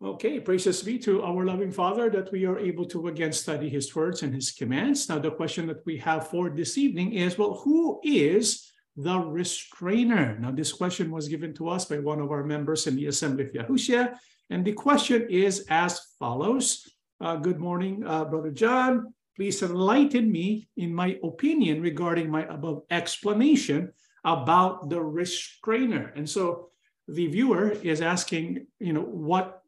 Okay, praises be to our loving Father that we are able to again study His words and His commands. Now, the question that we have for this evening is well, who is the restrainer? Now, this question was given to us by one of our members in the Assembly of Yahushua. And the question is as follows uh, Good morning, uh, Brother John. Please enlighten me in my opinion regarding my above explanation about the restrainer. And so the viewer is asking, you know, what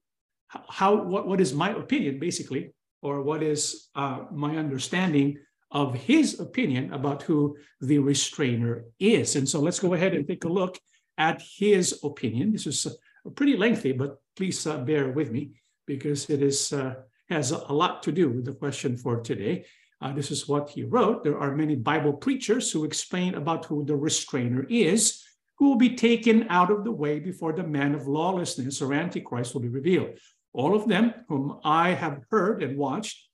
how what, what is my opinion basically or what is uh, my understanding of his opinion about who the restrainer is? And so let's go ahead and take a look at his opinion. This is uh, pretty lengthy but please uh, bear with me because it is uh, has a lot to do with the question for today. Uh, this is what he wrote. There are many bible preachers who explain about who the restrainer is who will be taken out of the way before the man of lawlessness or antichrist will be revealed all of them whom I have heard and watched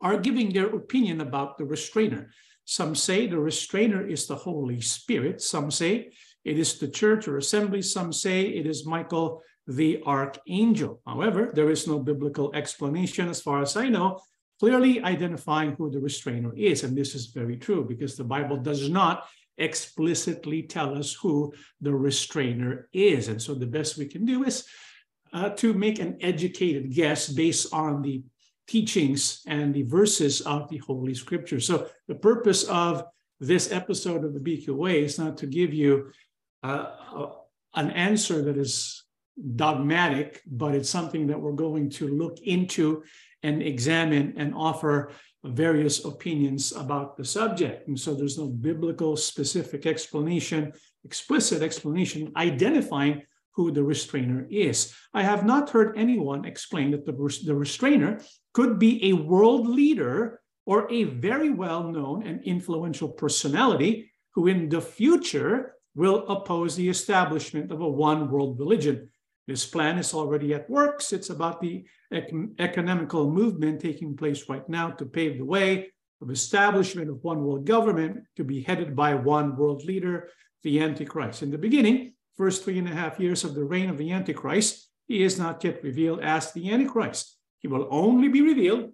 are giving their opinion about the restrainer. Some say the restrainer is the Holy Spirit. Some say it is the church or assembly. Some say it is Michael the archangel. However, there is no biblical explanation, as far as I know, clearly identifying who the restrainer is. And this is very true because the Bible does not explicitly tell us who the restrainer is. And so the best we can do is uh, to make an educated guess based on the teachings and the verses of the Holy Scripture. So, the purpose of this episode of the BQA is not to give you uh, an answer that is dogmatic, but it's something that we're going to look into and examine and offer various opinions about the subject. And so there's no biblical specific explanation, explicit explanation identifying who the restrainer is. I have not heard anyone explain that the, the restrainer could be a world leader or a very well known and influential personality who in the future will oppose the establishment of a one world religion. This plan is already at work. It's about the economical movement taking place right now to pave the way of establishment of one world government to be headed by one world leader, the Antichrist. In the beginning, first three and a half years of the reign of the Antichrist, he is not yet revealed as the Antichrist. He will only be revealed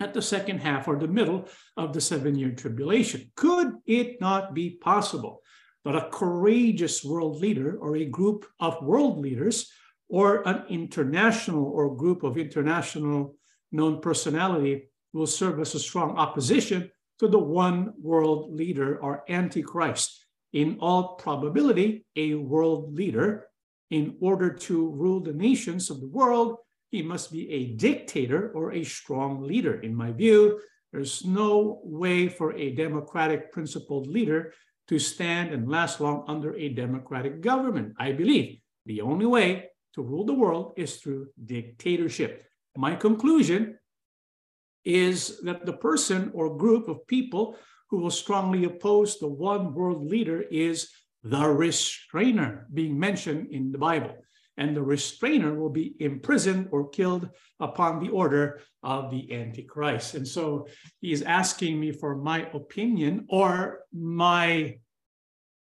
at the second half or the middle of the seven year tribulation. Could it not be possible that a courageous world leader or a group of world leaders or an international or group of international known personality will serve as a strong opposition to the one world leader or antichrist? In all probability, a world leader. In order to rule the nations of the world, he must be a dictator or a strong leader. In my view, there's no way for a democratic principled leader to stand and last long under a democratic government. I believe the only way to rule the world is through dictatorship. My conclusion is that the person or group of people who will strongly oppose the one world leader is the restrainer being mentioned in the Bible. And the restrainer will be imprisoned or killed upon the order of the Antichrist. And so he is asking me for my opinion or my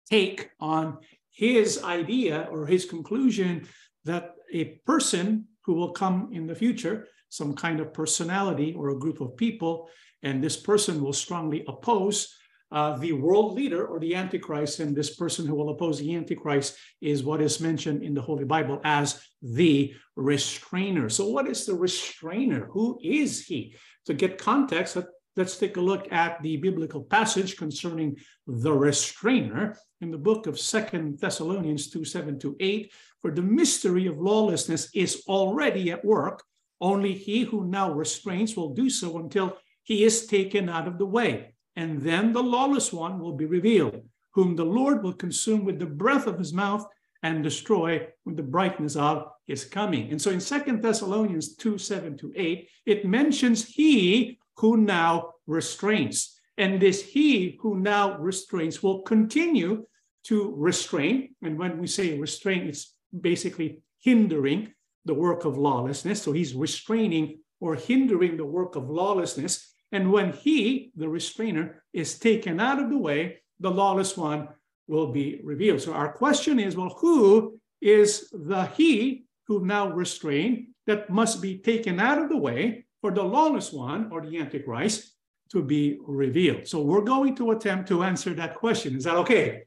take on his idea or his conclusion that a person who will come in the future, some kind of personality or a group of people, and this person will strongly oppose uh, the world leader or the Antichrist. And this person who will oppose the Antichrist is what is mentioned in the Holy Bible as the restrainer. So, what is the restrainer? Who is he? To get context, let's take a look at the biblical passage concerning the restrainer in the book of Second Thessalonians 2 7 to 8. For the mystery of lawlessness is already at work. Only he who now restrains will do so until he is taken out of the way. And then the lawless one will be revealed, whom the Lord will consume with the breath of his mouth and destroy with the brightness of his coming. And so in Second Thessalonians 2 7 to 8, it mentions he who now restrains. And this he who now restrains will continue to restrain. And when we say restrain, it's basically hindering the work of lawlessness. So he's restraining or hindering the work of lawlessness and when he, the restrainer, is taken out of the way, the lawless one will be revealed. So our question is well, who is the he who now restrained? that must be taken out of the way for the lawless one or the Antichrist to be revealed. So we're going to attempt to answer that question. Is that okay?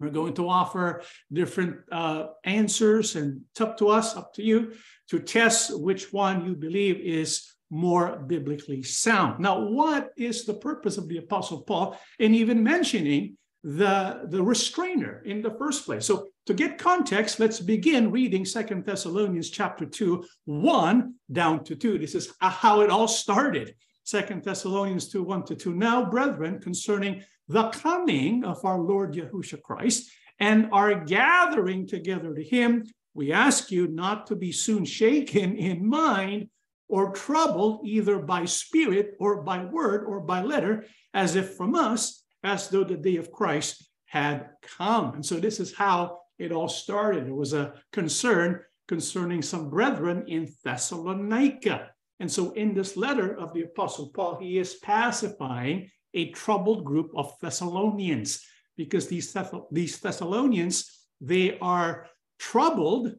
We're going to offer different uh, answers, and it's up to us, up to you, to test which one you believe is more biblically sound. Now, what is the purpose of the Apostle Paul in even mentioning the, the restrainer in the first place? So, to get context, let's begin reading Second Thessalonians chapter 2, 1 down to 2. This is how it all started. Second Thessalonians 2, 1 to 2. Now, brethren, concerning the coming of our Lord Yahushua Christ and our gathering together to him, we ask you not to be soon shaken in mind or troubled either by spirit or by word or by letter, as if from us, as though the day of Christ had come. And so this is how it all started. It was a concern concerning some brethren in Thessalonica. And so in this letter of the Apostle Paul, he is pacifying a troubled group of Thessalonians because these, these Thessalonians, they are troubled,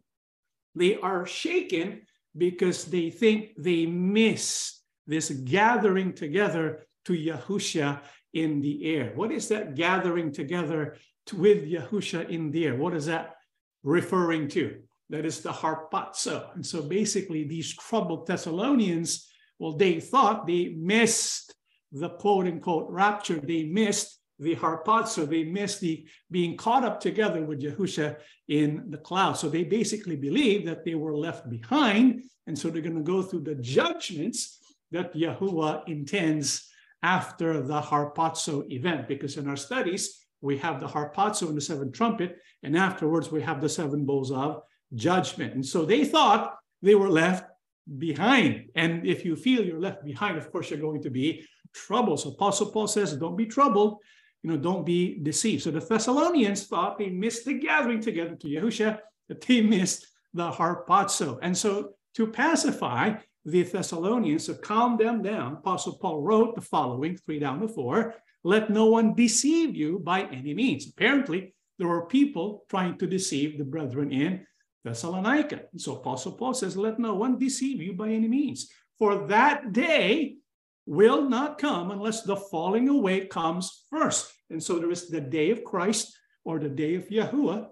they are shaken because they think they miss this gathering together to Yahusha in the air. What is that gathering together to, with Yahusha in the air? What is that referring to? That is the harpazo. And so basically, these troubled Thessalonians, well, they thought they missed the quote unquote rapture. They missed the harpazo. They missed the being caught up together with Yahusha in the cloud. So they basically believe that they were left behind. And so they're going to go through the judgments that Yahuwah intends after the harpazo event. Because in our studies, we have the harpazo and the seventh trumpet, and afterwards we have the seven bowls of judgment. And so they thought they were left behind. And if you feel you're left behind, of course, you're going to be troubled. So Apostle Paul says, don't be troubled, you know, don't be deceived. So the Thessalonians thought they missed the gathering together to Yahusha, that they missed the harpazo. And so to pacify the Thessalonians, to calm them down, Apostle Paul wrote the following, three down to four, let no one deceive you by any means. Apparently, there were people trying to deceive the brethren in Thessalonica. So Apostle Paul says, let no one deceive you by any means. For that day will not come unless the falling away comes first. And so there is the day of Christ or the day of Yahuwah,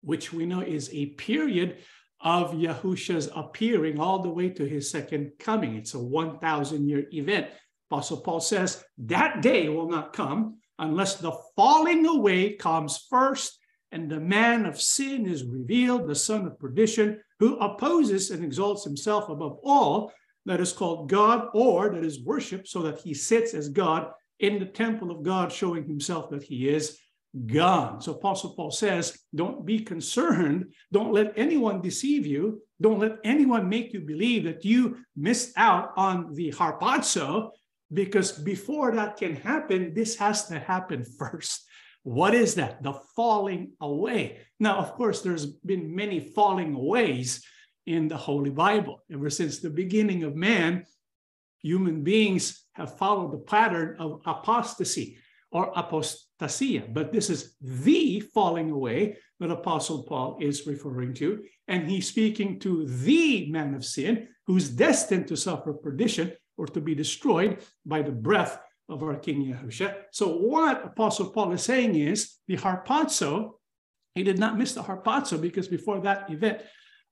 which we know is a period of Yahusha's appearing all the way to his second coming. It's a 1,000 year event. Apostle Paul says that day will not come unless the falling away comes first and the man of sin is revealed, the son of perdition, who opposes and exalts himself above all that is called God or that is worshiped so that he sits as God in the temple of God, showing himself that he is God. So Apostle Paul says, don't be concerned. Don't let anyone deceive you. Don't let anyone make you believe that you missed out on the harpazo, because before that can happen, this has to happen first. What is that? The falling away. Now, of course, there's been many falling aways in the Holy Bible. Ever since the beginning of man, human beings have followed the pattern of apostasy or apostasia. But this is the falling away that Apostle Paul is referring to. And he's speaking to the man of sin who's destined to suffer perdition or to be destroyed by the breath of our King Yahusha. So, what Apostle Paul is saying is the harpazo, he did not miss the harpazo because before that event,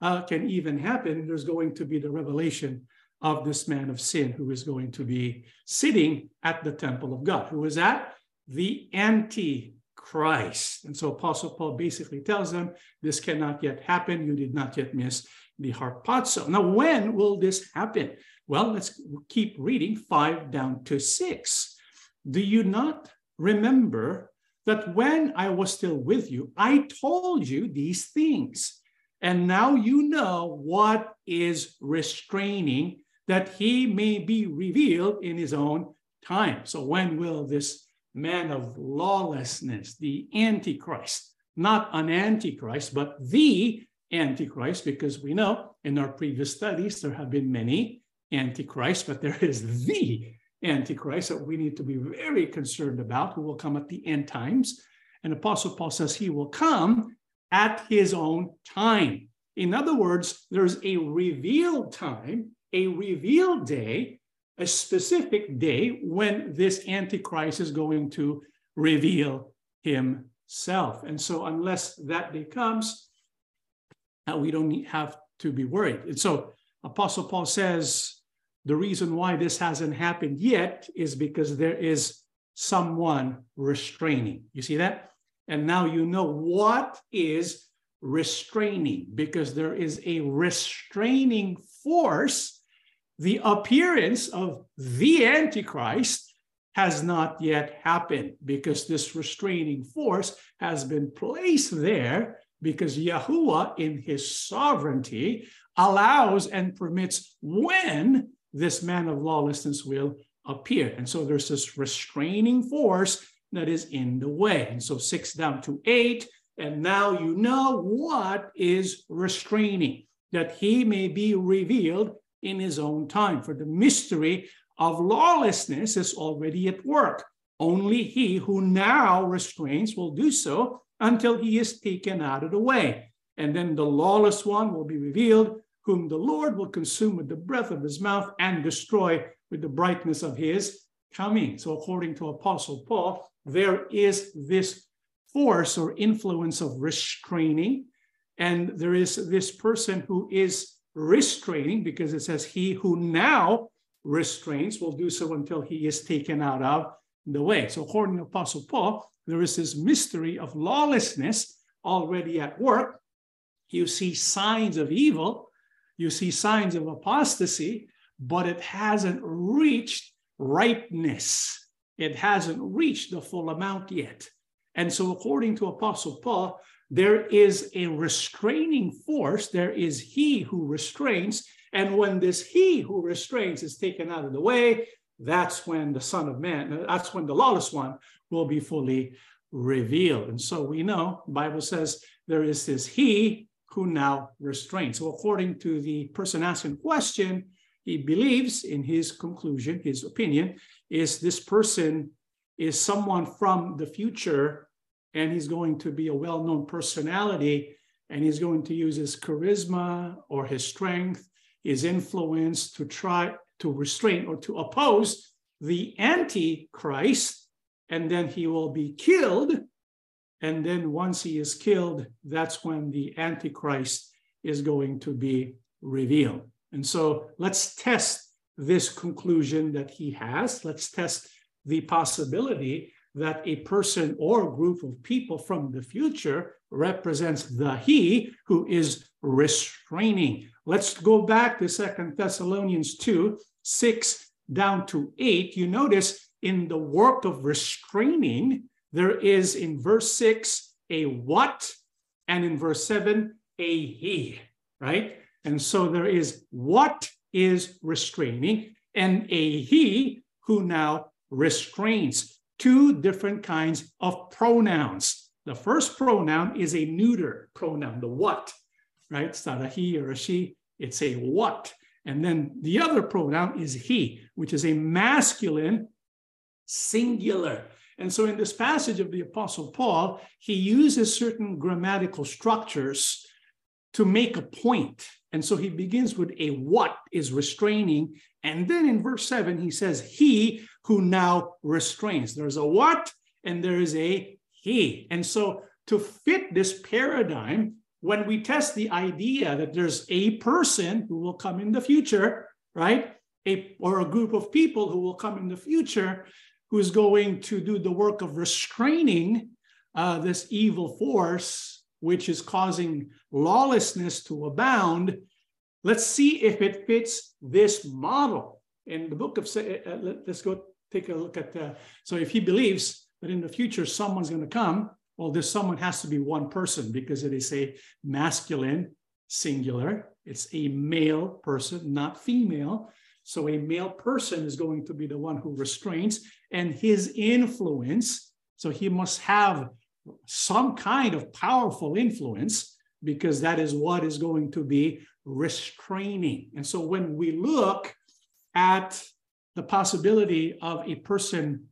uh, can even happen, there's going to be the revelation of this man of sin who is going to be sitting at the temple of God. Who is that? The Antichrist. And so Apostle Paul basically tells them this cannot yet happen. You did not yet miss the harpazo. Now, when will this happen? Well, let's keep reading five down to six. Do you not remember that when I was still with you, I told you these things? And now you know what is restraining that he may be revealed in his own time. So, when will this man of lawlessness, the Antichrist, not an Antichrist, but the Antichrist, because we know in our previous studies there have been many Antichrists, but there is the Antichrist that we need to be very concerned about, who will come at the end times. And Apostle Paul says he will come at his own time. In other words, there's a revealed time, a revealed day, a specific day when this Antichrist is going to reveal himself. And so, unless that day comes, uh, we don't have to be worried. And so, Apostle Paul says the reason why this hasn't happened yet is because there is someone restraining. You see that? And now you know what is restraining because there is a restraining force. The appearance of the Antichrist has not yet happened because this restraining force has been placed there because Yahuwah, in his sovereignty, allows and permits when this man of lawlessness will appear. And so there's this restraining force that is in the way. And so six down to eight. And now you know what is restraining, that he may be revealed in his own time. For the mystery of lawlessness is already at work. Only he who now restrains will do so until he is taken out of the way. And then the lawless one will be revealed, whom the Lord will consume with the breath of his mouth and destroy with the brightness of his coming. So, according to Apostle Paul, there is this force or influence of restraining, and there is this person who is restraining because it says, He who now restrains will do so until he is taken out of the way. So, according to Apostle Paul, there is this mystery of lawlessness already at work. You see signs of evil, you see signs of apostasy, but it hasn't reached ripeness. It hasn't reached the full amount yet. And so, according to Apostle Paul, there is a restraining force. There is he who restrains. And when this he who restrains is taken out of the way, that's when the Son of Man, that's when the lawless one will be fully revealed. And so we know, Bible says there is this he who now restrains. So according to the person asking question, he believes in his conclusion, his opinion, is this person is someone from the future and he's going to be a well-known personality and he's going to use his charisma or his strength, his influence to try to restrain or to oppose the antichrist and then he will be killed. And then once he is killed that's when the antichrist is going to be revealed and so let's test this conclusion that he has. Let's test the possibility that a person or group of people from the future represents the he who is restraining. Let's go back to Second Thessalonians 2 6 down to 8. You notice in the work of restraining, there is in verse 6 a what, and in verse 7 a he, right? And so there is what is restraining and a he who now restrains. Two different kinds of pronouns. The first pronoun is a neuter pronoun, the what, right? It's not a he or a she, it's a what. And then the other pronoun is he, which is a masculine singular. And so in this passage of the Apostle Paul, he uses certain grammatical structures to make a point. And so he begins with a what is restraining. And then in verse seven, he says, He who now restrains. There's a what and there is a he. And so to fit this paradigm, when we test the idea that there's a person who will come in the future, right? A, or a group of people who will come in the future who's going to do the work of restraining uh, this evil force which is causing lawlessness to abound, let's see if it fits this model. In the book of, uh, let's go take a look at, uh, so if he believes that in the future someone's going to come, well, this someone has to be one person because it is a masculine singular. It's a male person, not female. So a male person is going to be the one who restrains and his influence. So he must have some kind of powerful influence because that is what is going to be restraining. And so when we look at the possibility of a person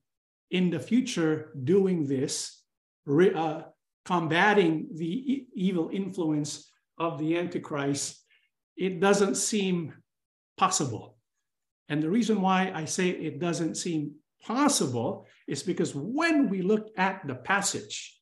in the future doing this, uh, combating the e- evil influence of the Antichrist, it doesn't seem possible. And the reason why I say it doesn't seem possible is because when we look at the passage,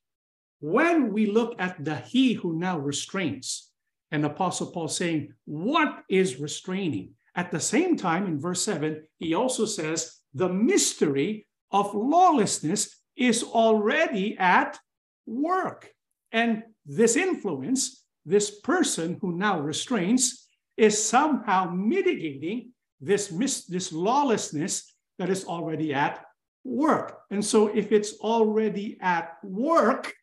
when we look at the he who now restrains, and Apostle Paul saying, What is restraining? At the same time, in verse 7, he also says, The mystery of lawlessness is already at work. And this influence, this person who now restrains, is somehow mitigating this, mis- this lawlessness that is already at work. And so, if it's already at work,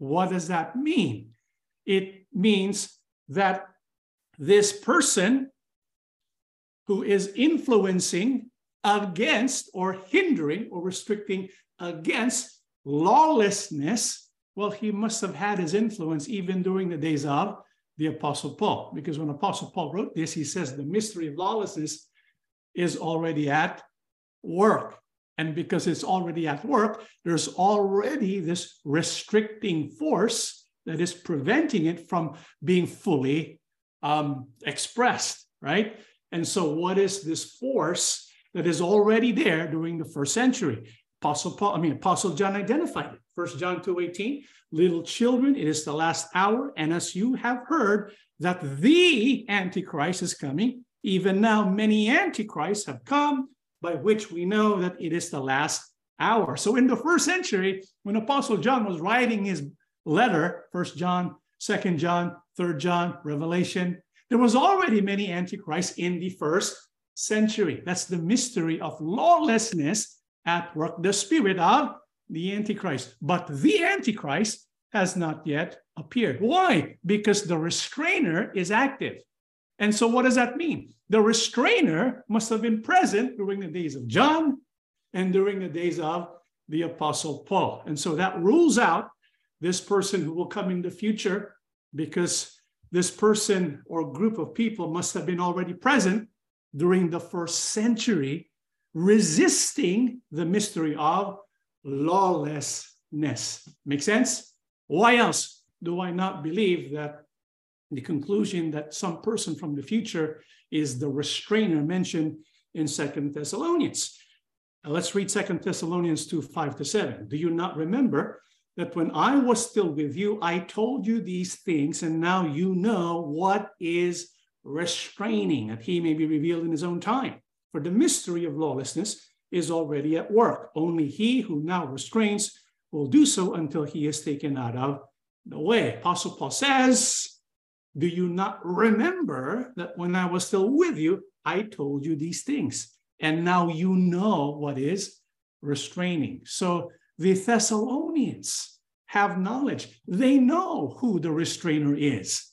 what does that mean? It means that this person who is influencing against or hindering or restricting against lawlessness, well, he must have had his influence even during the days of the Apostle Paul. Because when Apostle Paul wrote this, he says the mystery of lawlessness is already at work. And because it's already at work, there's already this restricting force that is preventing it from being fully um, expressed, right? And so, what is this force that is already there during the first century? Apostle Paul, I mean, Apostle John identified it. First John 2 18, little children, it is the last hour. And as you have heard that the Antichrist is coming, even now many Antichrists have come, by which we know that it is the last hour. So in the first century, when Apostle John was writing his letter, First John, Second John, Third John, Revelation, there was already many antichrists in the first century. That's the mystery of lawlessness at work, the spirit of the Antichrist. But the Antichrist has not yet appeared. Why? Because the restrainer is active. And so, what does that mean? The restrainer must have been present during the days of John and during the days of the Apostle Paul. And so, that rules out this person who will come in the future because this person or group of people must have been already present during the first century, resisting the mystery of lawlessness. Make sense? Why else do I not believe that the conclusion that some person from the future is the restrainer mentioned in Second Thessalonians? Now let's read Second Thessalonians 2 5 to 7. Do you not remember that when I was still with you, I told you these things, and now you know what is restraining, that he may be revealed in his own time. For the mystery of lawlessness is already at work. Only he who now restrains will do so until he is taken out of the way. Apostle Paul says, Do you not remember that when I was still with you, I told you these things? And now you know what is restraining. So the Thessalonians have knowledge. They know who the restrainer is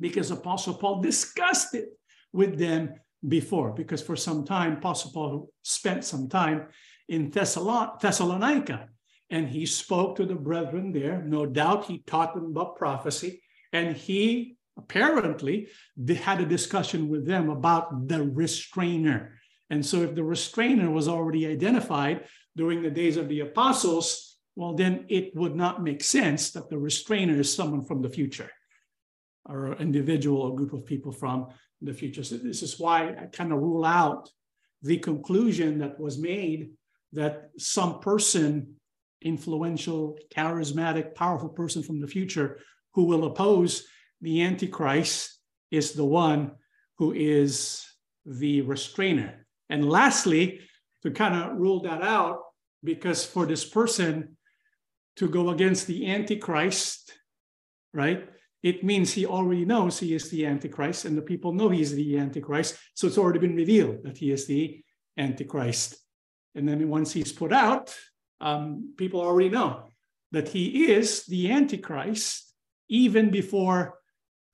because Apostle Paul discussed it with them before. Because for some time, Apostle Paul spent some time in Thessalonica and he spoke to the brethren there. No doubt he taught them about prophecy and he apparently had a discussion with them about the restrainer. And so, if the restrainer was already identified, during the days of the apostles, well, then it would not make sense that the restrainer is someone from the future or individual or group of people from the future. So this is why I kind of rule out the conclusion that was made that some person, influential, charismatic, powerful person from the future who will oppose the Antichrist is the one who is the restrainer. And lastly, to kind of rule that out because for this person to go against the Antichrist, right? It means he already knows he is the Antichrist, and the people know he is the Antichrist. So it's already been revealed that he is the Antichrist. And then once he's put out, um, people already know that he is the Antichrist even before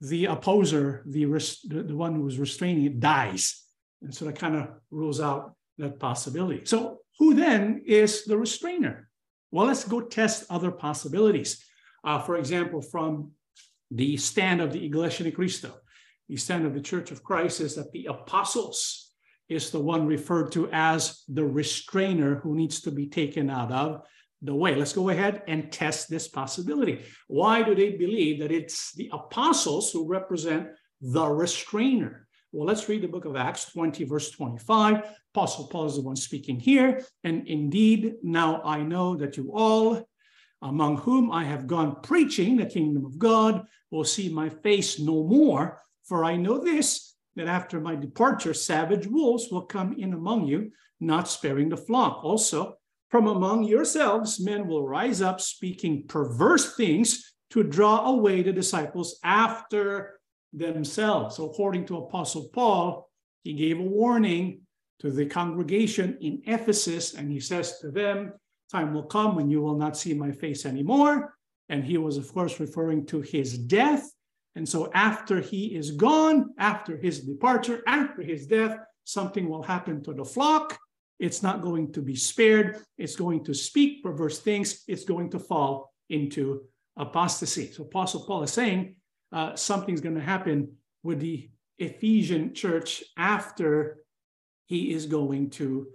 the opposer, the, the, one who was restraining it, dies. And so that kind of rules out that possibility. So, who then is the restrainer? Well, let's go test other possibilities. Uh, for example, from the stand of the Iglesia de Cristo, the stand of the Church of Christ is that the apostles is the one referred to as the restrainer who needs to be taken out of the way. Let's go ahead and test this possibility. Why do they believe that it's the apostles who represent the restrainer? Well, let's read the book of Acts 20, verse 25. Apostle Paul is the one speaking here. And indeed, now I know that you all, among whom I have gone preaching the kingdom of God, will see my face no more. For I know this, that after my departure, savage wolves will come in among you, not sparing the flock. Also, from among yourselves, men will rise up speaking perverse things to draw away the disciples after themselves. So, according to Apostle Paul, he gave a warning to the congregation in Ephesus, and he says to them, Time will come when you will not see my face anymore. And he was, of course, referring to his death. And so, after he is gone, after his departure, after his death, something will happen to the flock it's not going to be spared. It's going to speak perverse things. It's going to fall into apostasy. So Apostle Paul is saying uh, something's going to happen with the Ephesian church after he is going to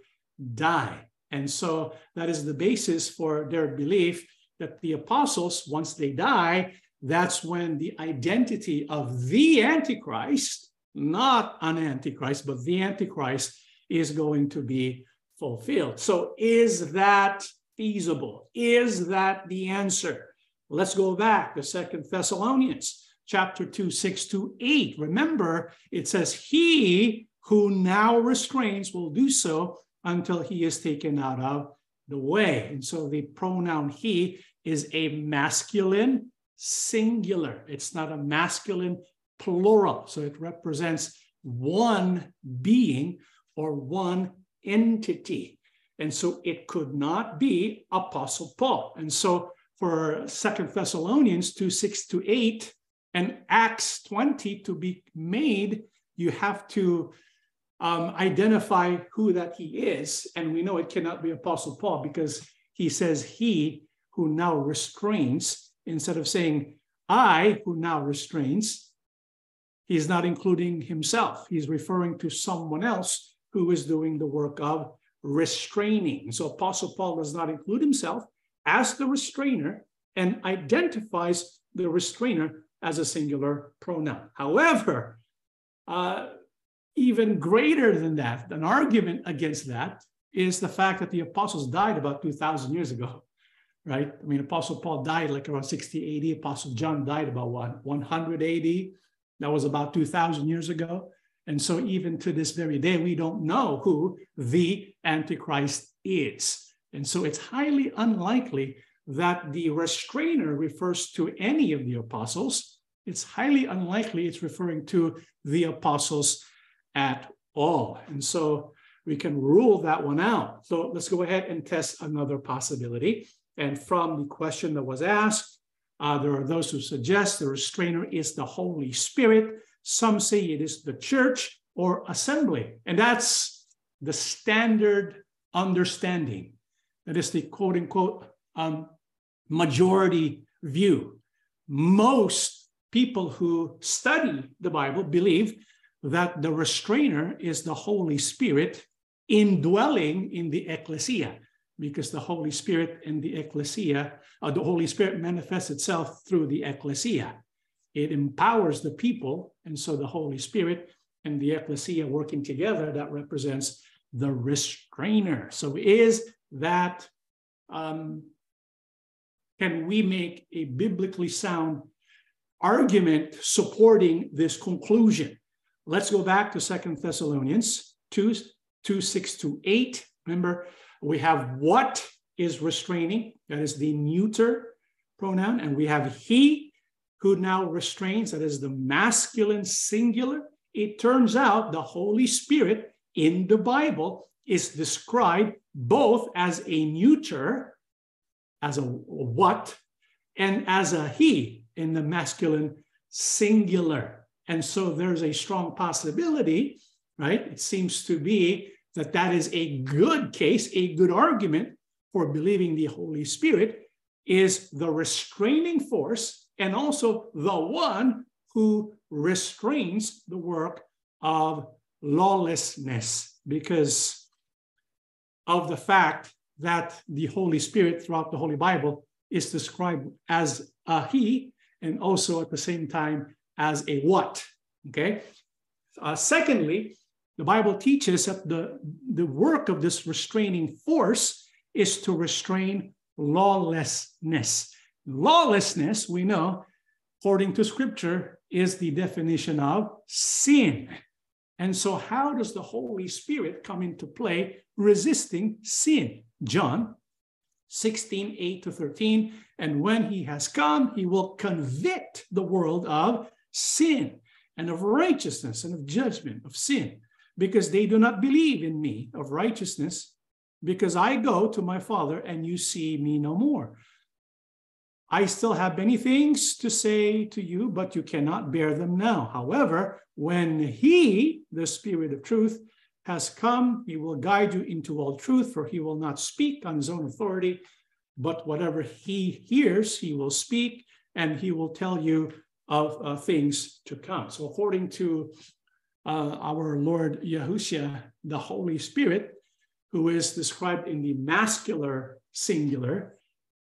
die. And so that is the basis for their belief that the apostles, once they die, that's when the identity of the Antichrist, not an Antichrist, but the Antichrist, is going to be fulfilled. So, is that feasible? Is that the answer? Let's go back to Second Thessalonians chapter 2, 6 to 8. Remember, it says, He who now restrains will do so until he is taken out of the way. And so the pronoun he is a masculine singular, it's not a masculine plural. So it represents one being or one entity. And so it could not be Apostle Paul. And so for Second Thessalonians 2 6 to 8 and Acts 20 to be made, you have to um, identify who that he is. And we know it cannot be Apostle Paul because he says he who now restrains instead of saying I who now restrains. He's not including himself. He's referring to someone else who is doing the work of restraining. So Apostle Paul does not include himself as the restrainer and identifies the restrainer as a singular pronoun. However, uh, even greater than that, an argument against that is the fact that the apostles died about 2,000 years ago, right? I mean, Apostle Paul died like around 60 AD. Apostle John died about what, 100 AD? That was about 2,000 years ago. And so, even to this very day, we don't know who the Antichrist is. And so, it's highly unlikely that the restrainer refers to any of the apostles. It's highly unlikely it's referring to the apostles at all. And so, we can rule that one out. So, let's go ahead and test another possibility. And from the question that was asked, uh, there are those who suggest the restrainer is the Holy Spirit. Some say it is the church or assembly. And that's the standard understanding. That is the quote unquote um, majority view. Most people who study the Bible believe that the restrainer is the Holy Spirit indwelling in the ecclesia, because the Holy Spirit and the ecclesia, uh, the Holy Spirit manifests itself through the ecclesia. It empowers the people. And so the Holy Spirit and the ecclesia working together, that represents the restrainer. So is that, um, can we make a biblically sound argument supporting this conclusion? Let's go back to Second Thessalonians 2, 2 6 to 8. Remember, we have what is restraining, that is the neuter pronoun, and we have he who now restrains, that is the masculine singular. It turns out the Holy Spirit in the Bible is described both as a neuter, as a what, and as a he in the masculine singular. And so there's a strong possibility, right? It seems to be that that is a good case, a good argument for believing the Holy Spirit is the restraining force and also the one who restrains the work of lawlessness because of the fact that the Holy Spirit throughout the Holy Bible is described as a he and also at the same time as a what. Okay. Uh, secondly, the Bible teaches that the, the work of this restraining force is to restrain lawlessness. Lawlessness, we know, according to scripture, is the definition of sin. And so, how does the Holy Spirit come into play resisting sin? John 16, 8 to 13. And when he has come, he will convict the world of sin and of righteousness and of judgment of sin, because they do not believe in me of righteousness, because I go to my Father and you see me no more. I still have many things to say to you, but you cannot bear them now. However, when He, the Spirit of truth, has come, He will guide you into all truth, for He will not speak on His own authority, but whatever He hears, He will speak, and He will tell you of uh, things to come. So, according to uh, our Lord Yahushua, the Holy Spirit, who is described in the masculine singular,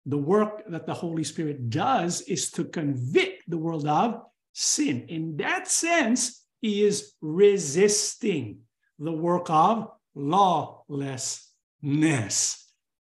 the work that the Holy Spirit does is to convict the world of sin. In that sense, he is resisting the work of lawlessness.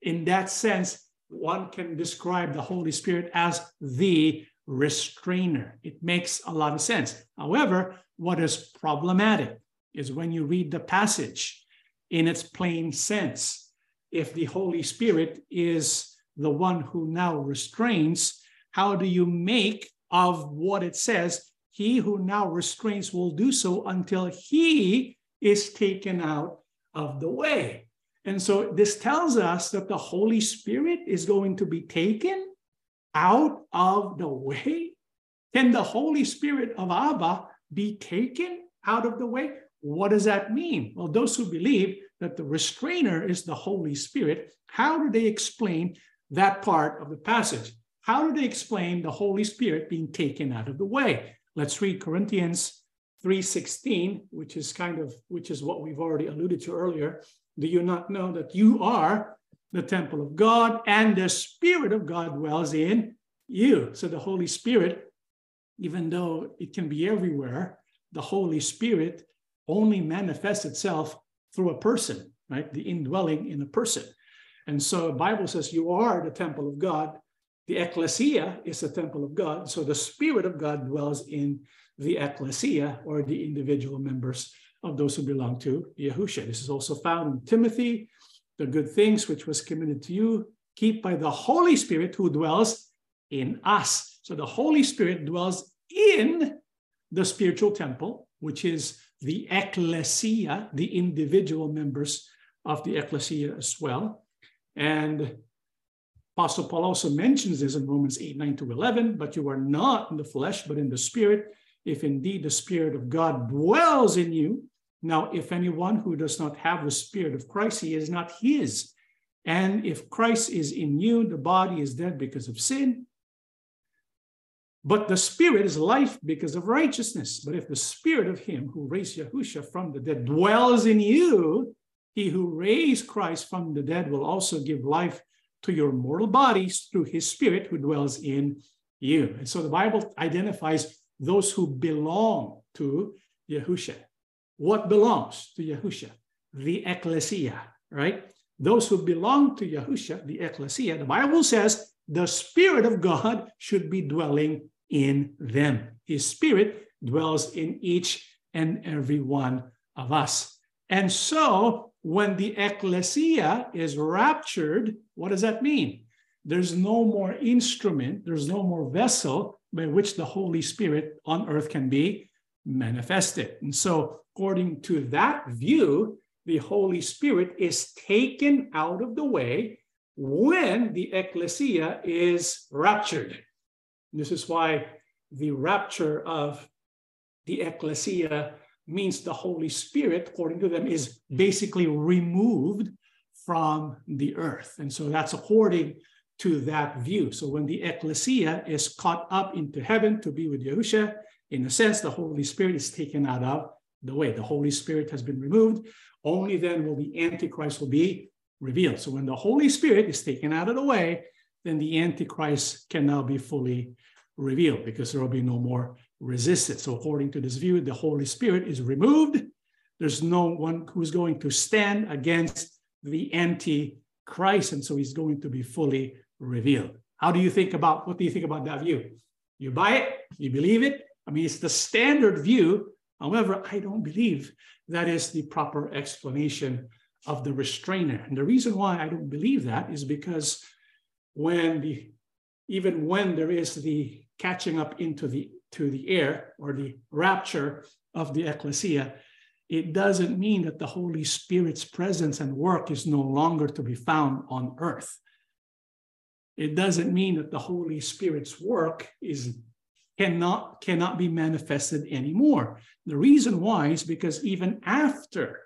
In that sense, one can describe the Holy Spirit as the restrainer. It makes a lot of sense. However, what is problematic is when you read the passage in its plain sense. If the Holy Spirit is the one who now restrains, how do you make of what it says? He who now restrains will do so until he is taken out of the way. And so this tells us that the Holy Spirit is going to be taken out of the way? Can the Holy Spirit of Abba be taken out of the way? What does that mean? Well, those who believe that the restrainer is the Holy Spirit, how do they explain that part of the passage? How do they explain the Holy Spirit being taken out of the way? Let's read Corinthians 3:16, which is kind of which is what we've already alluded to earlier. Do you not know that you are the temple of God, and the Spirit of God dwells in you. So the Holy Spirit, even though it can be everywhere, the Holy Spirit only manifests itself through a person, right? The indwelling in a person. And so the Bible says you are the temple of God. The ecclesia is the temple of God. So the Spirit of God dwells in the ecclesia or the individual members of those who belong to Yahusha. This is also found in Timothy the good things which was committed to you, keep by the Holy Spirit who dwells in us. So the Holy Spirit dwells in the spiritual temple, which is the ecclesia, the individual members of the ecclesia as well. And Apostle Paul also mentions this in Romans 8, 9 to 11, but you are not in the flesh, but in the spirit, if indeed the spirit of God dwells in you. Now, if anyone who does not have the Spirit of Christ, he is not his. And if Christ is in you, the body is dead because of sin. But the Spirit is life because of righteousness. But if the Spirit of him who raised Yahusha from the dead dwells in you, he who raised Christ from the dead will also give life to your mortal bodies through his Spirit who dwells in you. And so the Bible identifies those who belong to Yahusha what belongs to Yahusha? The ecclesia, right? Those who belong to Yahusha, the ecclesia, the Bible says the Spirit of God should be dwelling in them. His Spirit dwells in each and every one of us. And so when the ecclesia is raptured, what does that mean? There's no more instrument, there's no more vessel by which the Holy Spirit on earth can be manifested. And so according to that view, the Holy Spirit is taken out of the way when the ecclesia is raptured. This is why the rapture of the ecclesia means the Holy Spirit, according to them, is mm-hmm. basically removed from the earth. And so that's according to that view. So when the ecclesia is caught up into heaven to be with Yahusha, in a sense, the Holy Spirit is taken out of the way. The Holy Spirit has been removed. Only then will the Antichrist will be revealed. So when the Holy Spirit is taken out of the way, then the Antichrist can now be fully revealed because there will be no more resistance. So according to this view, the Holy Spirit is removed. There's no one who's going to stand against the Antichrist. And so he's going to be fully revealed. How do you think about, what do you think about that view? You buy it? You believe it? I mean, it's the standard view. However, I don't believe that is the proper explanation of the restrainer. And the reason why I don't believe that is because when the even when there is the catching up into the to the air or the rapture of the ecclesia, it doesn't mean that the Holy Spirit's presence and work is no longer to be found on earth. It doesn't mean that the Holy Spirit's work is cannot cannot be manifested anymore. The reason why is because even after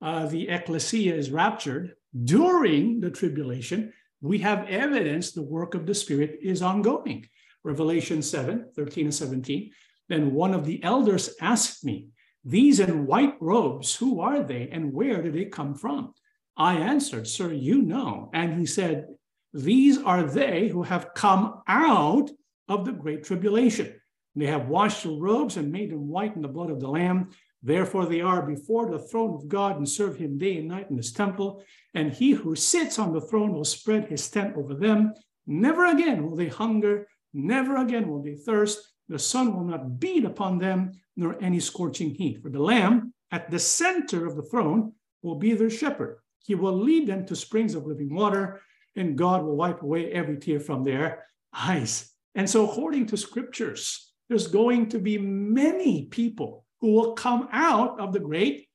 uh, the ecclesia is raptured during the tribulation, we have evidence the work of the Spirit is ongoing. Revelation 7 13 and 17. Then one of the elders asked me, These in white robes, who are they and where did they come from? I answered, Sir, you know. And he said, These are they who have come out of the great tribulation. They have washed their robes and made them white in the blood of the Lamb. Therefore, they are before the throne of God and serve him day and night in his temple. And he who sits on the throne will spread his tent over them. Never again will they hunger, never again will they thirst. The sun will not beat upon them, nor any scorching heat. For the Lamb at the center of the throne will be their shepherd. He will lead them to springs of living water, and God will wipe away every tear from their eyes. And so, according to scriptures, there's going to be many people who will come out of the great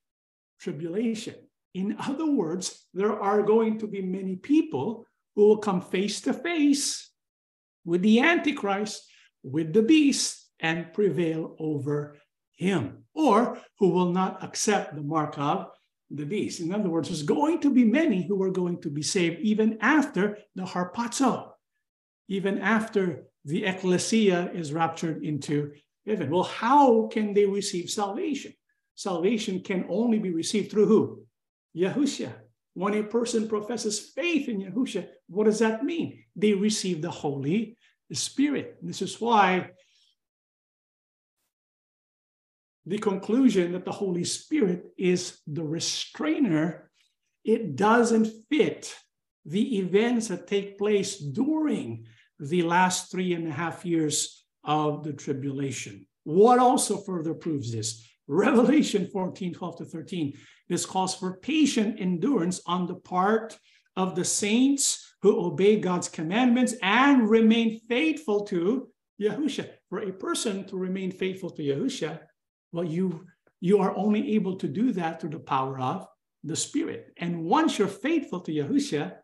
tribulation. In other words, there are going to be many people who will come face to face with the Antichrist, with the beast, and prevail over him, or who will not accept the mark of the beast. In other words, there's going to be many who are going to be saved even after the harpazo, even after the ecclesia is raptured into heaven. Well, how can they receive salvation? Salvation can only be received through who? Yahusha. When a person professes faith in Yahusha, what does that mean? They receive the Holy Spirit. This is why the conclusion that the Holy Spirit is the restrainer, it doesn't fit the events that take place during the last three and a half years of the tribulation. What also further proves this? Revelation 14, 12 to 13. This calls for patient endurance on the part of the saints who obey God's commandments and remain faithful to Yahusha. For a person to remain faithful to Yahusha, well, you, you are only able to do that through the power of the Spirit. And once you're faithful to Yahusha,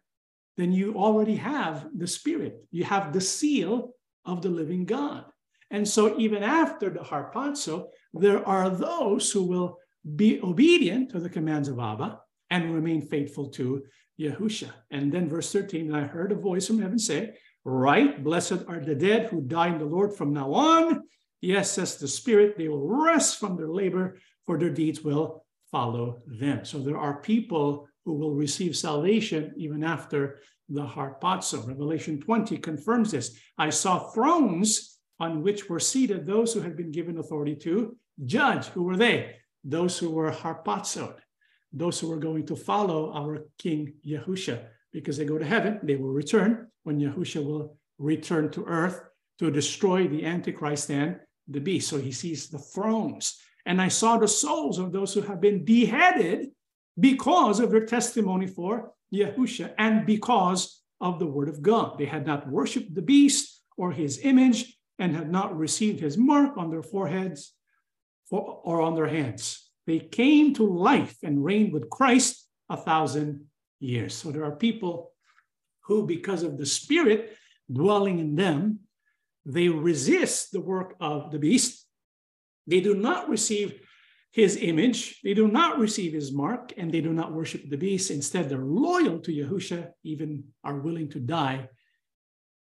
then you already have the Spirit. You have the seal of the living God. And so, even after the harpazo, there are those who will be obedient to the commands of Abba and remain faithful to Yahusha. And then, verse 13, I heard a voice from heaven say, Right, blessed are the dead who die in the Lord from now on. Yes, says the Spirit, they will rest from their labor, for their deeds will follow them. So there are people who will receive salvation even after the harpazo. Revelation 20 confirms this. I saw thrones on which were seated those who had been given authority to judge. Who were they? Those who were harpazoed, those who were going to follow our King Yahusha, because they go to heaven, they will return when Yahusha will return to earth to destroy the Antichrist and the beast. So he sees the thrones. And I saw the souls of those who have been beheaded because of their testimony for Yahusha and because of the word of God. They had not worshiped the beast or his image and had not received his mark on their foreheads or on their hands. They came to life and reigned with Christ a thousand years. So there are people who, because of the Spirit dwelling in them, they resist the work of the beast. They do not receive his image. They do not receive his mark and they do not worship the beast. Instead, they're loyal to Yahusha, even are willing to die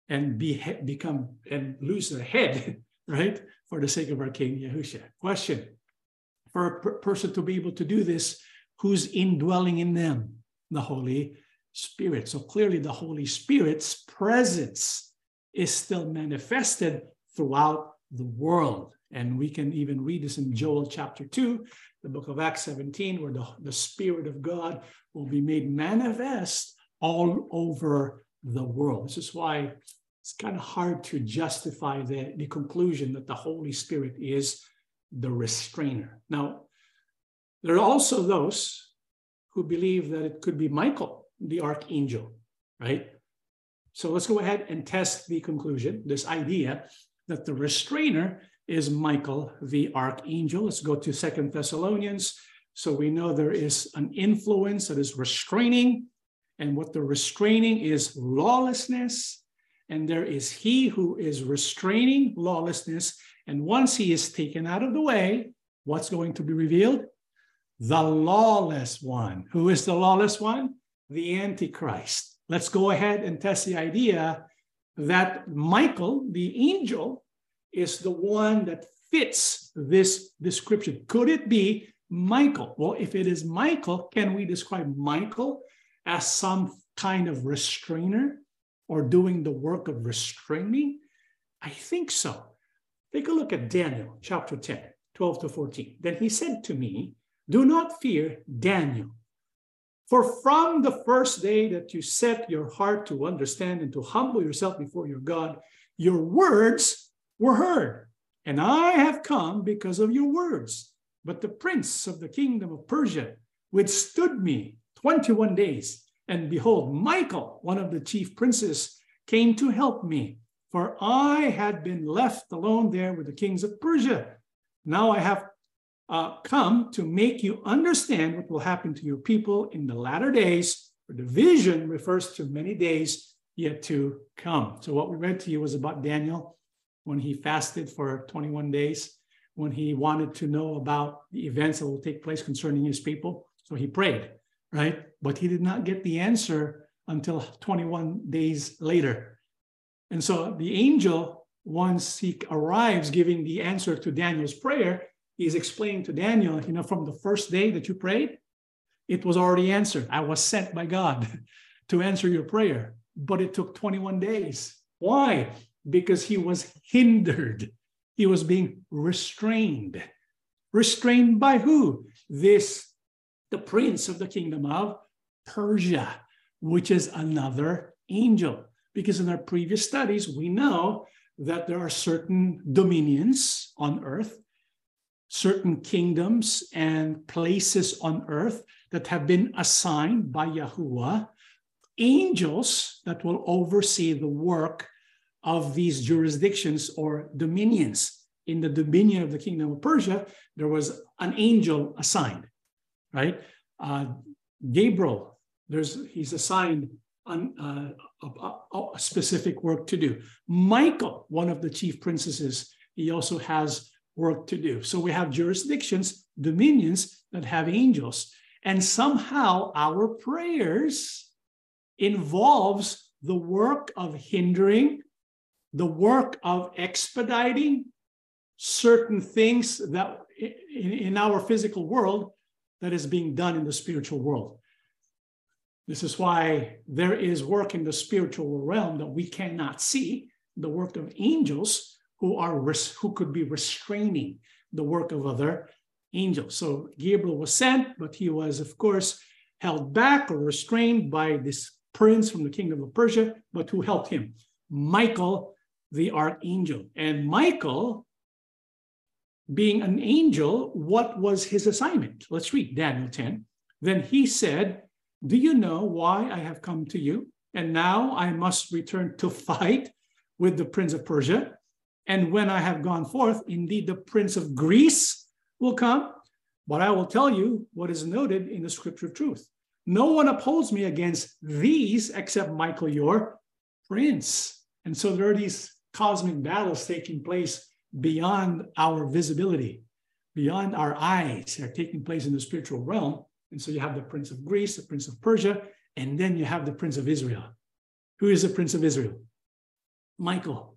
and be, become and lose their head, right? For the sake of our King Yahusha. Question For a per- person to be able to do this, who's indwelling in them? The Holy Spirit. So clearly, the Holy Spirit's presence is still manifested throughout the world. And we can even read this in Joel chapter 2, the book of Acts 17, where the, the Spirit of God will be made manifest all over the world. This is why it's kind of hard to justify the, the conclusion that the Holy Spirit is the restrainer. Now, there are also those who believe that it could be Michael, the archangel, right? So let's go ahead and test the conclusion, this idea that the restrainer is Michael, the archangel. Let's go to Second Thessalonians. So we know there is an influence that is restraining, and what the restraining is lawlessness. And there is he who is restraining lawlessness. And once he is taken out of the way, what's going to be revealed? The lawless one. Who is the lawless one? The Antichrist. Let's go ahead and test the idea that Michael, the angel, is the one that fits this description. Could it be Michael? Well, if it is Michael, can we describe Michael as some kind of restrainer or doing the work of restraining? I think so. Take a look at Daniel chapter 10, 12 to 14. Then he said to me, Do not fear Daniel. For from the first day that you set your heart to understand and to humble yourself before your God, your words were heard. And I have come because of your words. But the prince of the kingdom of Persia withstood me 21 days. And behold, Michael, one of the chief princes, came to help me, for I had been left alone there with the kings of Persia. Now I have uh, come to make you understand what will happen to your people in the latter days. For the vision refers to many days yet to come. So, what we read to you was about Daniel when he fasted for 21 days, when he wanted to know about the events that will take place concerning his people. So, he prayed, right? But he did not get the answer until 21 days later. And so, the angel, once he arrives giving the answer to Daniel's prayer, he's explaining to Daniel, you know, from the first day that you prayed, it was already answered. I was sent by God to answer your prayer, but it took 21 days. Why? Because he was hindered. He was being restrained. Restrained by who? This, the prince of the kingdom of Persia, which is another angel. Because in our previous studies, we know that there are certain dominions on earth certain kingdoms and places on earth that have been assigned by Yahuwah, angels that will oversee the work of these jurisdictions or dominions. In the dominion of the kingdom of Persia, there was an angel assigned, right? Uh, Gabriel, there's he's assigned an, uh, a, a, specific work to do. Michael, one of the chief princesses, he also has work to do. So we have jurisdictions, dominions that have angels. And somehow our prayers involves the work of hindering, the work of expediting certain things that in, in our physical world that is being done in the spiritual world. This is why there is work in the spiritual realm that we cannot see, the work of angels who are who could be restraining the work of other angels. So Gabriel was sent, but he was, of course, held back or restrained by this prince from the kingdom of Persia, but who helped him? Michael, the archangel. And Michael, being an angel, what was his assignment? Let's read Daniel 10. Then he said, Do you know why I have come to you? And now I must return to fight with the prince of Persia. And when I have gone forth, indeed the prince of Greece will come. But I will tell you what is noted in the scripture of truth. No one upholds me against these except Michael, your prince. And so there are these cosmic battles taking place beyond our visibility, beyond our eyes. They're taking place in the spiritual realm. And so you have the prince of Greece, the prince of Persia, and then you have the prince of Israel. Who is the prince of Israel? Michael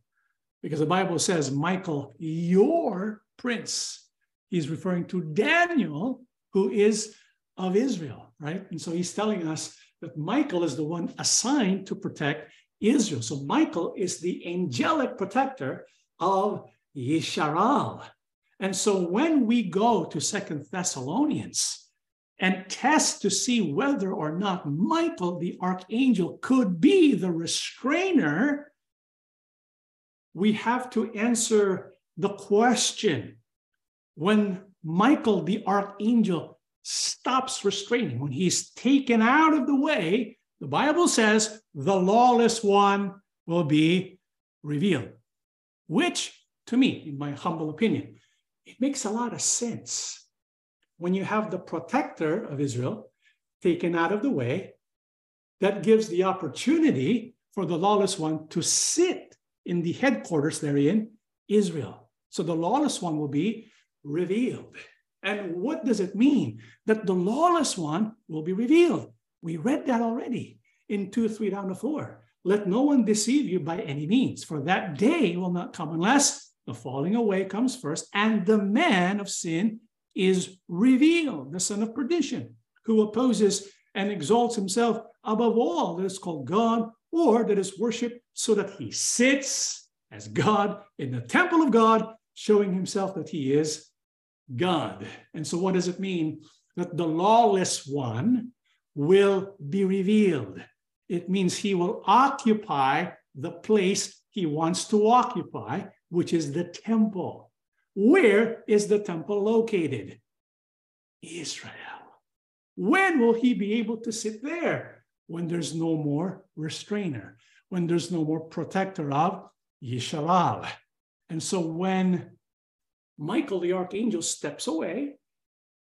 because the Bible says, Michael, your prince. He's referring to Daniel, who is of Israel, right? And so he's telling us that Michael is the one assigned to protect Israel. So Michael is the angelic protector of Yisharal. And so when we go to Second Thessalonians and test to see whether or not Michael, the archangel, could be the restrainer, we have to answer the question when Michael, the archangel, stops restraining, when he's taken out of the way, the Bible says the lawless one will be revealed, which to me, in my humble opinion, it makes a lot of sense. When you have the protector of Israel taken out of the way, that gives the opportunity for the lawless one to sit in the headquarters therein, Israel. So the lawless one will be revealed. And what does it mean that the lawless one will be revealed? We read that already in 2, 3 down to 4. Let no one deceive you by any means, for that day will not come unless the falling away comes first, and the man of sin is revealed, the son of perdition, who opposes and exalts himself above all that is called God or that is worshiped, so that he sits as God in the temple of God, showing himself that he is God. And so, what does it mean? That the lawless one will be revealed. It means he will occupy the place he wants to occupy, which is the temple. Where is the temple located? Israel. When will he be able to sit there? When there's no more restrainer, when there's no more protector of Yishalal. And so when Michael the archangel steps away,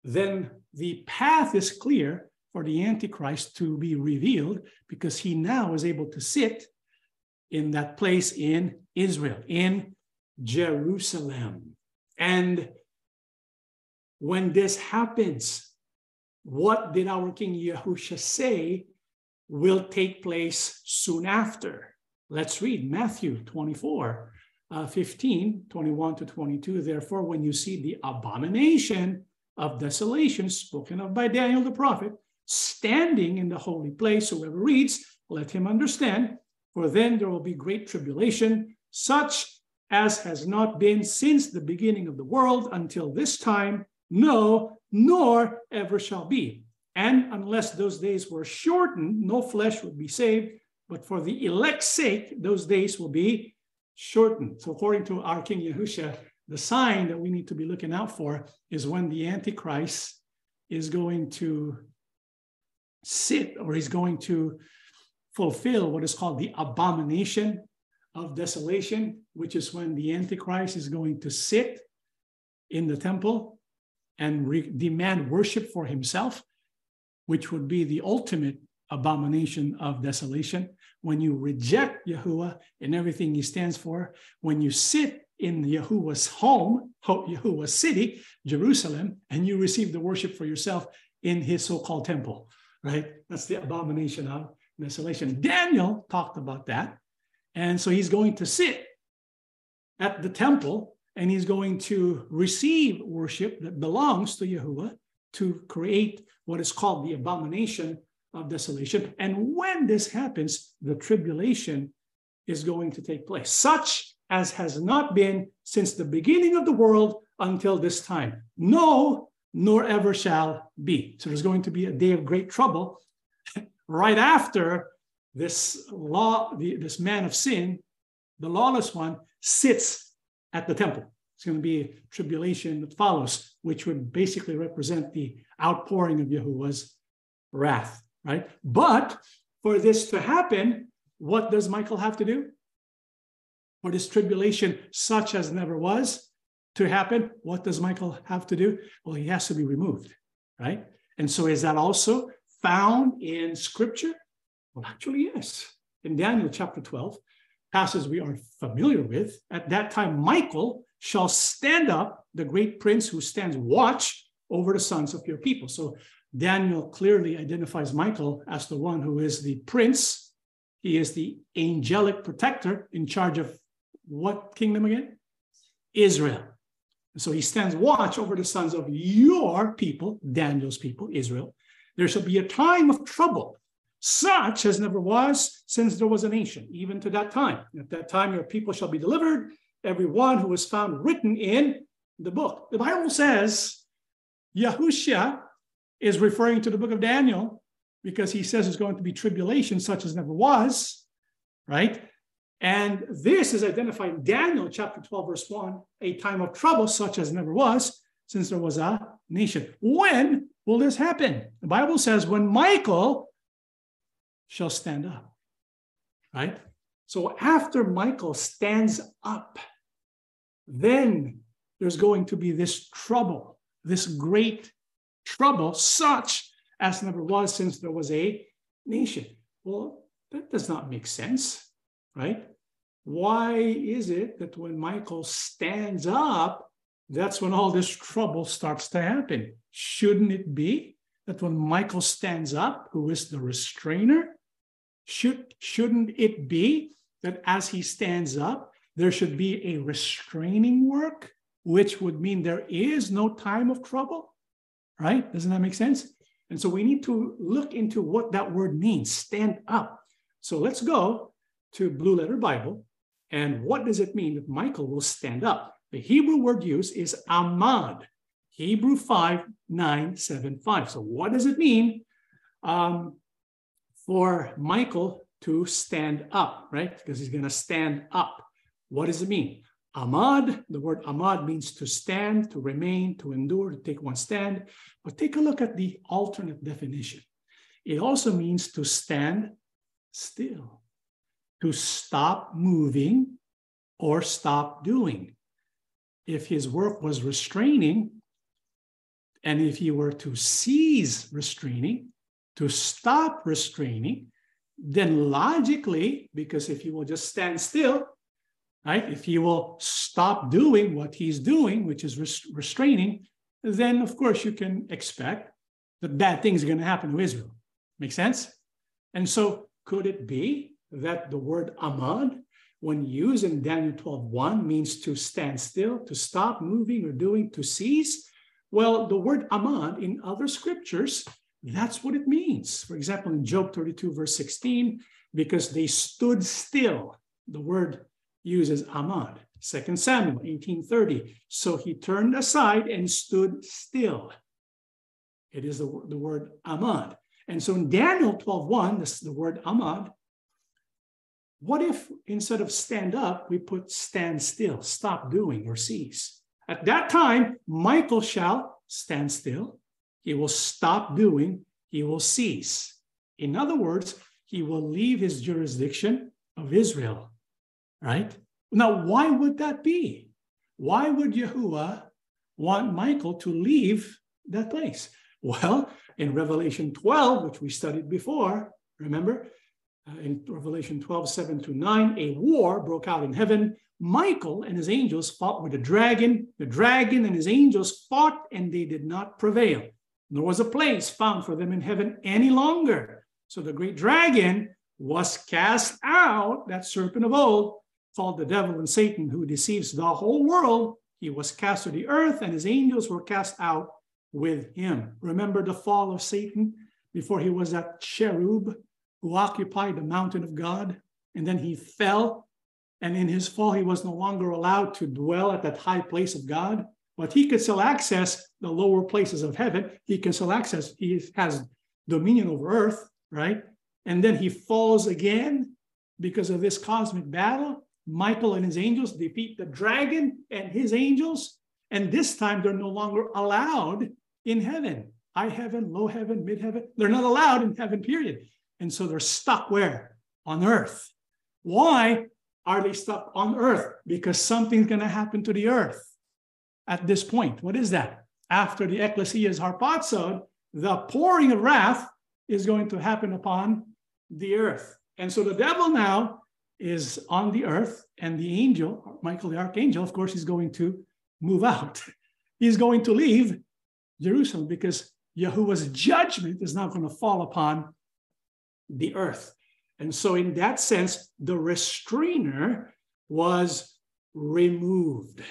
then the path is clear for the Antichrist to be revealed because he now is able to sit in that place in Israel, in Jerusalem. And when this happens, what did our King Yahusha say will take place soon after? Let's read Matthew 24, uh, 15, 21 to 22. Therefore, when you see the abomination of desolation spoken of by Daniel the prophet, standing in the holy place, whoever reads, let him understand. For then there will be great tribulation, such as has not been since the beginning of the world until this time, no, nor ever shall be. And unless those days were shortened, no flesh would be saved. But for the elect's sake, those days will be shortened. So according to our King Yahusha, the sign that we need to be looking out for is when the Antichrist is going to sit or he's going to fulfill what is called the abomination of desolation, which is when the Antichrist is going to sit in the temple and re- demand worship for himself, which would be the ultimate abomination of desolation when you reject Yahuwah and everything he stands for, when you sit in Yahuwah's home, Yahuwah's city, Jerusalem, and you receive the worship for yourself in his so-called temple, right? That's the abomination of desolation. Daniel talked about that. And so he's going to sit at the temple and he's going to receive worship that belongs to Yahuwah to create what is called the abomination of desolation. And when this happens, the tribulation is going to take place, such as has not been since the beginning of the world until this time. No, nor ever shall be. So there's going to be a day of great trouble right after this law, the, this man of sin, the lawless one, sits at the temple. It's going to be tribulation that follows, which would basically represent the outpouring of Yahuwah's wrath right? But for this to happen, what does Michael have to do? For this tribulation, such as never was, to happen, what does Michael have to do? Well, he has to be removed, right? And so is that also found in scripture? Well, actually, yes. In Daniel chapter 12, passage we are familiar with, at that time, Michael shall stand up, the great prince who stands watch over the sons of your people. So Daniel clearly identifies Michael as the one who is the prince. He is the angelic protector in charge of what kingdom again? Israel. So he stands watch over the sons of your people, Daniel's people, Israel. There shall be a time of trouble, such as never was since there was a nation, even to that time. At that time, your people shall be delivered, every one who is found written in the book. The Bible says Yahushua is referring to the book of Daniel because he says there's going to be tribulation such as never was, right? And this is identified in Daniel chapter 12, verse 1, a time of trouble such as never was since there was a nation. When will this happen? The Bible says, when Michael shall stand up, right? So after Michael stands up, then there's going to be this trouble, this great trouble, such as never was since there was a nation. Well, that does not make sense, right? Why is it that when Michael stands up, that's when all this trouble starts to happen? Shouldn't it be that when Michael stands up, who is the restrainer, should, shouldn't it be that as he stands up, there should be a restraining work, which would mean there is no time of trouble, right? Doesn't that make sense? And so we need to look into what that word means, stand up. So let's go to Blue Letter Bible. And what does it mean that Michael will stand up? The Hebrew word used is amad, Hebrew 5, 9, 7, 5. So what does it mean um, for Michael to stand up, right? Because he's going to stand up. What does it mean? Amad, the word amad means to stand, to remain, to endure, to take one stand. But take a look at the alternate definition. It also means to stand still, to stop moving or stop doing. If his work was restraining, and if he were to cease restraining, to stop restraining, then logically, because if he will just stand still, right? If he will stop doing what he's doing, which is restraining, then of course you can expect that bad things are going to happen to Israel. Make sense? And so could it be that the word amad, when used in Daniel 12:1, means to stand still, to stop moving or doing, to cease? Well, the word amad in other scriptures, mm-hmm. that's what it means. For example, in Job 32, verse 16, because they stood still, the word uses Amad. Second Samuel 18:30. So he turned aside and stood still. It is the, the word Amad. And so in Daniel 12:1, this is the word Amad. What if instead of stand up, we put stand still, stop doing or cease? At that time, Michael shall stand still, he will stop doing, he will cease. In other words, he will leave his jurisdiction of Israel right? Now, why would that be? Why would Yahuwah want Michael to leave that place? Well, in Revelation 12, which we studied before, remember, uh, in Revelation 12, 7 to 9, a war broke out in heaven. Michael and his angels fought with the dragon. The dragon and his angels fought, and they did not prevail. Nor was a place found for them in heaven any longer. So the great dragon was cast out, that serpent of old, called the devil and Satan, who deceives the whole world, he was cast to the earth and his angels were cast out with him. Remember the fall of Satan before he was that cherub who occupied the mountain of God? And then he fell. And in his fall, he was no longer allowed to dwell at that high place of God, but he could still access the lower places of heaven. He can still access, he has dominion over earth, right? And then he falls again because of this cosmic battle. Michael and his angels defeat the dragon and his angels. And this time they're no longer allowed in heaven. High heaven, low heaven, mid heaven. They're not allowed in heaven, period. And so they're stuck where? On earth. Why are they stuck on earth? Because something's going to happen to the earth at this point. What is that? After the ecclesia is harpazoed, the pouring of wrath is going to happen upon the earth. And so the devil now is on the earth, and the angel, Michael the archangel, of course, is going to move out. He's going to leave Jerusalem because Yahuwah's judgment is not going to fall upon the earth. And so, in that sense, the restrainer was removed,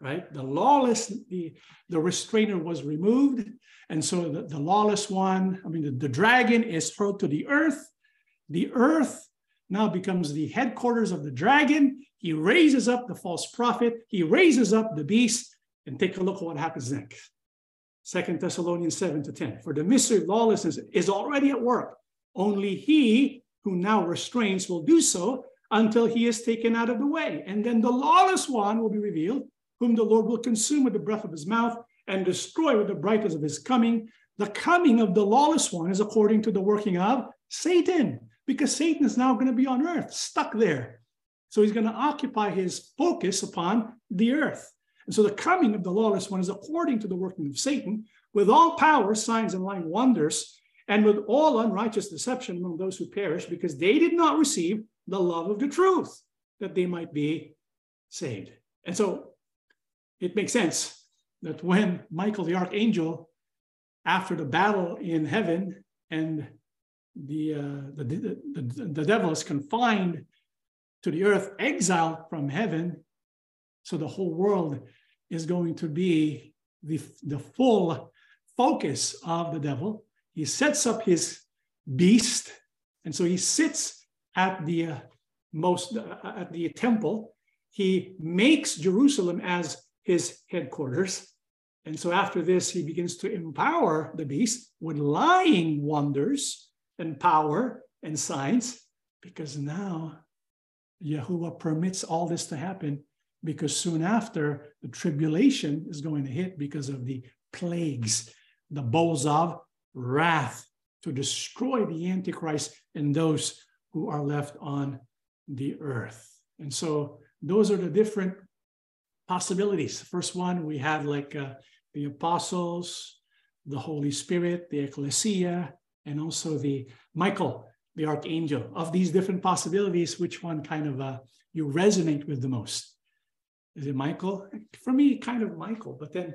right? The lawless, the, the restrainer was removed. And so, the, the lawless one, I mean, the, the dragon is hurled to the earth the earth now becomes the headquarters of the dragon. He raises up the false prophet, he raises up the beast, and take a look at what happens next. Second Thessalonians 7 to 10. For the mystery of lawlessness is already at work. Only he who now restrains will do so until he is taken out of the way. And then the lawless one will be revealed, whom the Lord will consume with the breath of his mouth and destroy with the brightness of his coming. The coming of the lawless one is according to the working of Satan, because Satan is now going to be on earth, stuck there. So he's going to occupy his focus upon the earth. And so the coming of the lawless one is according to the working of Satan, with all power, signs, and lying wonders, and with all unrighteous deception among those who perish, because they did not receive the love of the truth, that they might be saved. And so it makes sense that when Michael the archangel, after the battle in heaven, and the, uh, the, the, the, the devil is confined to the earth, exiled from heaven, so the whole world is going to be the, the full focus of the devil. He sets up his beast, and so he sits at the uh, most uh, at the temple. He makes Jerusalem as his headquarters. And so after this, he begins to empower the beast with lying wonders and power and signs, because now Yahuwah permits all this to happen because soon after the tribulation is going to hit because of the plagues, the bowls of wrath to destroy the Antichrist and those who are left on the earth. And so those are the different possibilities. First one, we had like uh, the apostles, the Holy Spirit, the ecclesia, and also the Michael, the archangel. Of these different possibilities, which one kind of uh, you resonate with the most? Is it Michael? For me, kind of Michael. But then,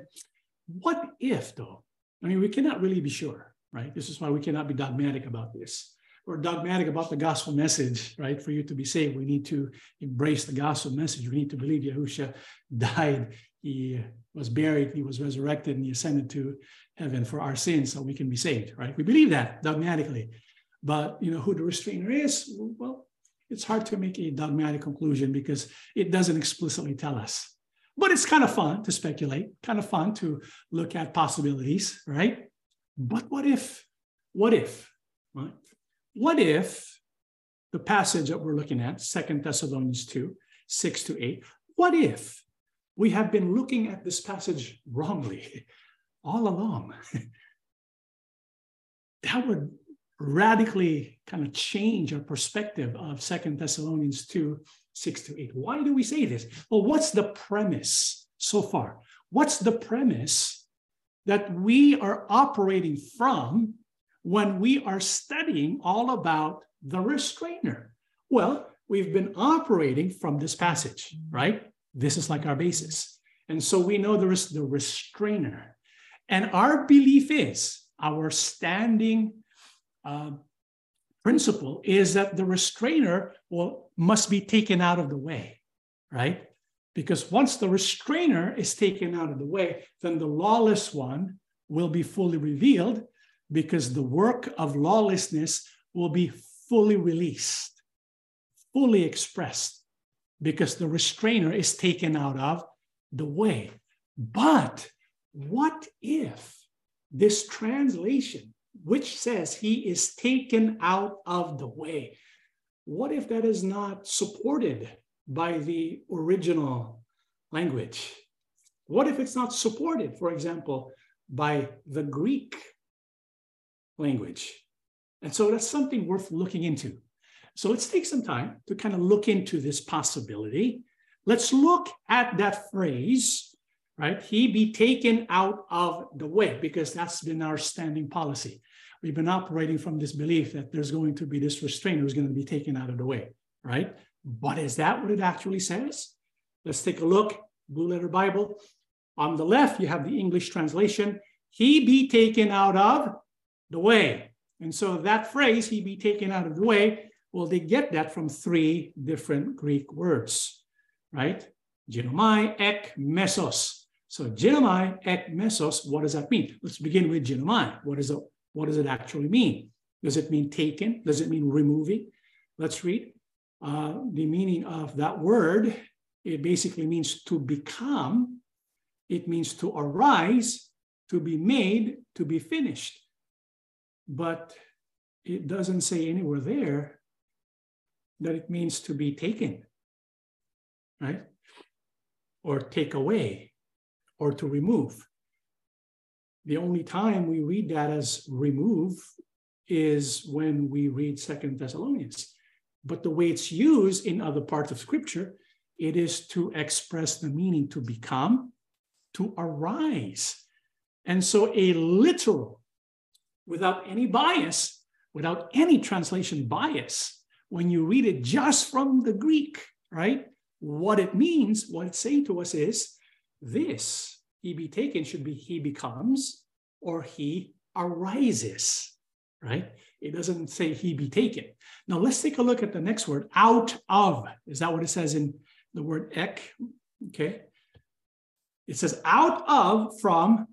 what if, though? I mean, we cannot really be sure, right? This is why we cannot be dogmatic about this. We're dogmatic about the gospel message, right? For you to be saved, we need to embrace the gospel message. We need to believe Yahusha died, he was buried, he was resurrected, and he ascended to heaven for our sins so we can be saved, right? We believe that dogmatically. But you know who the restrainer is? Well, it's hard to make a dogmatic conclusion because it doesn't explicitly tell us. But it's kind of fun to speculate, kind of fun to look at possibilities, right? But what if, what if, right? What if the passage that we're looking at, Second Thessalonians 2, 6 to 8, what if we have been looking at this passage wrongly all along? that would radically kind of change our perspective of Second Thessalonians 2 6 to 8. Why do we say this? Well, what's the premise so far? What's the premise that we are operating from when we are studying all about the restrainer? Well, we've been operating from this passage, right? This is like our basis. And so we know there is the restrainer. And our belief is our standing uh, principle is that the restrainer will must be taken out of the way, right? Because once the restrainer is taken out of the way, then the lawless one will be fully revealed because the work of lawlessness will be fully released, fully expressed, because the restrainer is taken out of the way. But what if this translation which says he is taken out of the way. What if that is not supported by the original language? What if it's not supported, for example, by the Greek language? And so that's something worth looking into. So let's take some time to kind of look into this possibility. Let's look at that phrase right? He be taken out of the way because that's been our standing policy. We've been operating from this belief that there's going to be this restraint who's going to be taken out of the way, right? But is that what it actually says? Let's take a look. Blue Letter Bible. On the left, you have the English translation. He be taken out of the way. And so that phrase, he be taken out of the way, well, they get that from three different Greek words, right? Ginomai, ek, mesos. So ginomai ek mesos, what does that mean? Let's begin with ginomai. What, is it, what does it actually mean? Does it mean taken? Does it mean removing? Let's read. Uh, the meaning of that word, it basically means to become, it means to arise, to be made, to be finished. But it doesn't say anywhere there that it means to be taken, right? Or take away, or to remove. The only time we read that as remove is when we read Second Thessalonians. But the way it's used in other parts of Scripture, it is to express the meaning to become, to arise. And so a literal, without any bias, without any translation bias, when you read it just from the Greek, right? What it means, what it's saying to us is this he be taken should be he becomes or he arises right? It doesn't say he be taken. Now let's take a look at the next word, out of. Is that what it says in the word ek? Okay. It says out of, from,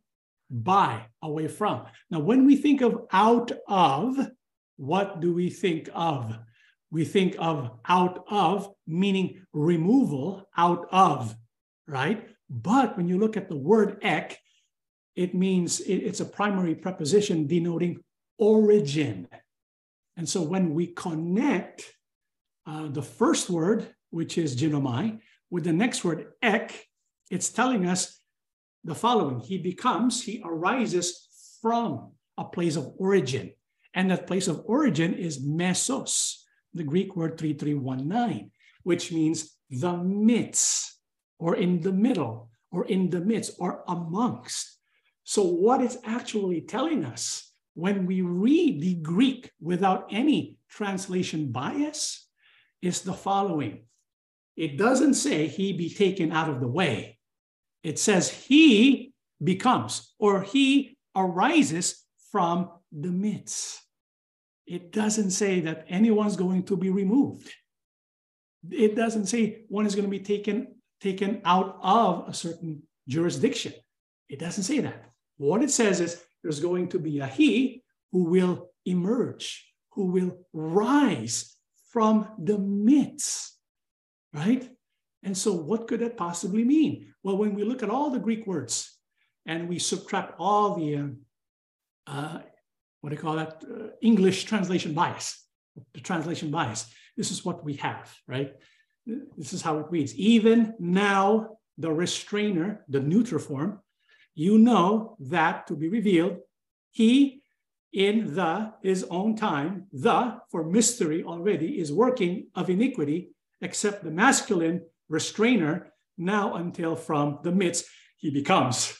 by, away from. Now, when we think of out of, what do we think of? We think of out of, meaning removal out of, right? But when you look at the word ek, it means it's a primary preposition denoting origin. And so when we connect uh, the first word, which is ginomai, with the next word, ek, it's telling us the following He becomes, he arises from a place of origin. And that place of origin is mesos, the Greek word 3319, which means the midst, or in the middle, or in the midst, or amongst. So, what it's actually telling us when we read the Greek without any translation bias is the following. It doesn't say he be taken out of the way. It says he becomes or he arises from the midst. It doesn't say that anyone's going to be removed. It doesn't say one is going to be taken, taken out of a certain jurisdiction. It doesn't say that. What it says is there's going to be a he who will emerge, who will rise from the midst, right? And so, what could that possibly mean? Well, when we look at all the Greek words and we subtract all the, uh, uh, what do you call that, uh, English translation bias, the translation bias, this is what we have, right? This is how it reads. Even now, the restrainer, the neuter form, you know that to be revealed, he in the his own time, the for mystery already is working of iniquity, except the masculine restrainer, now until from the midst he becomes.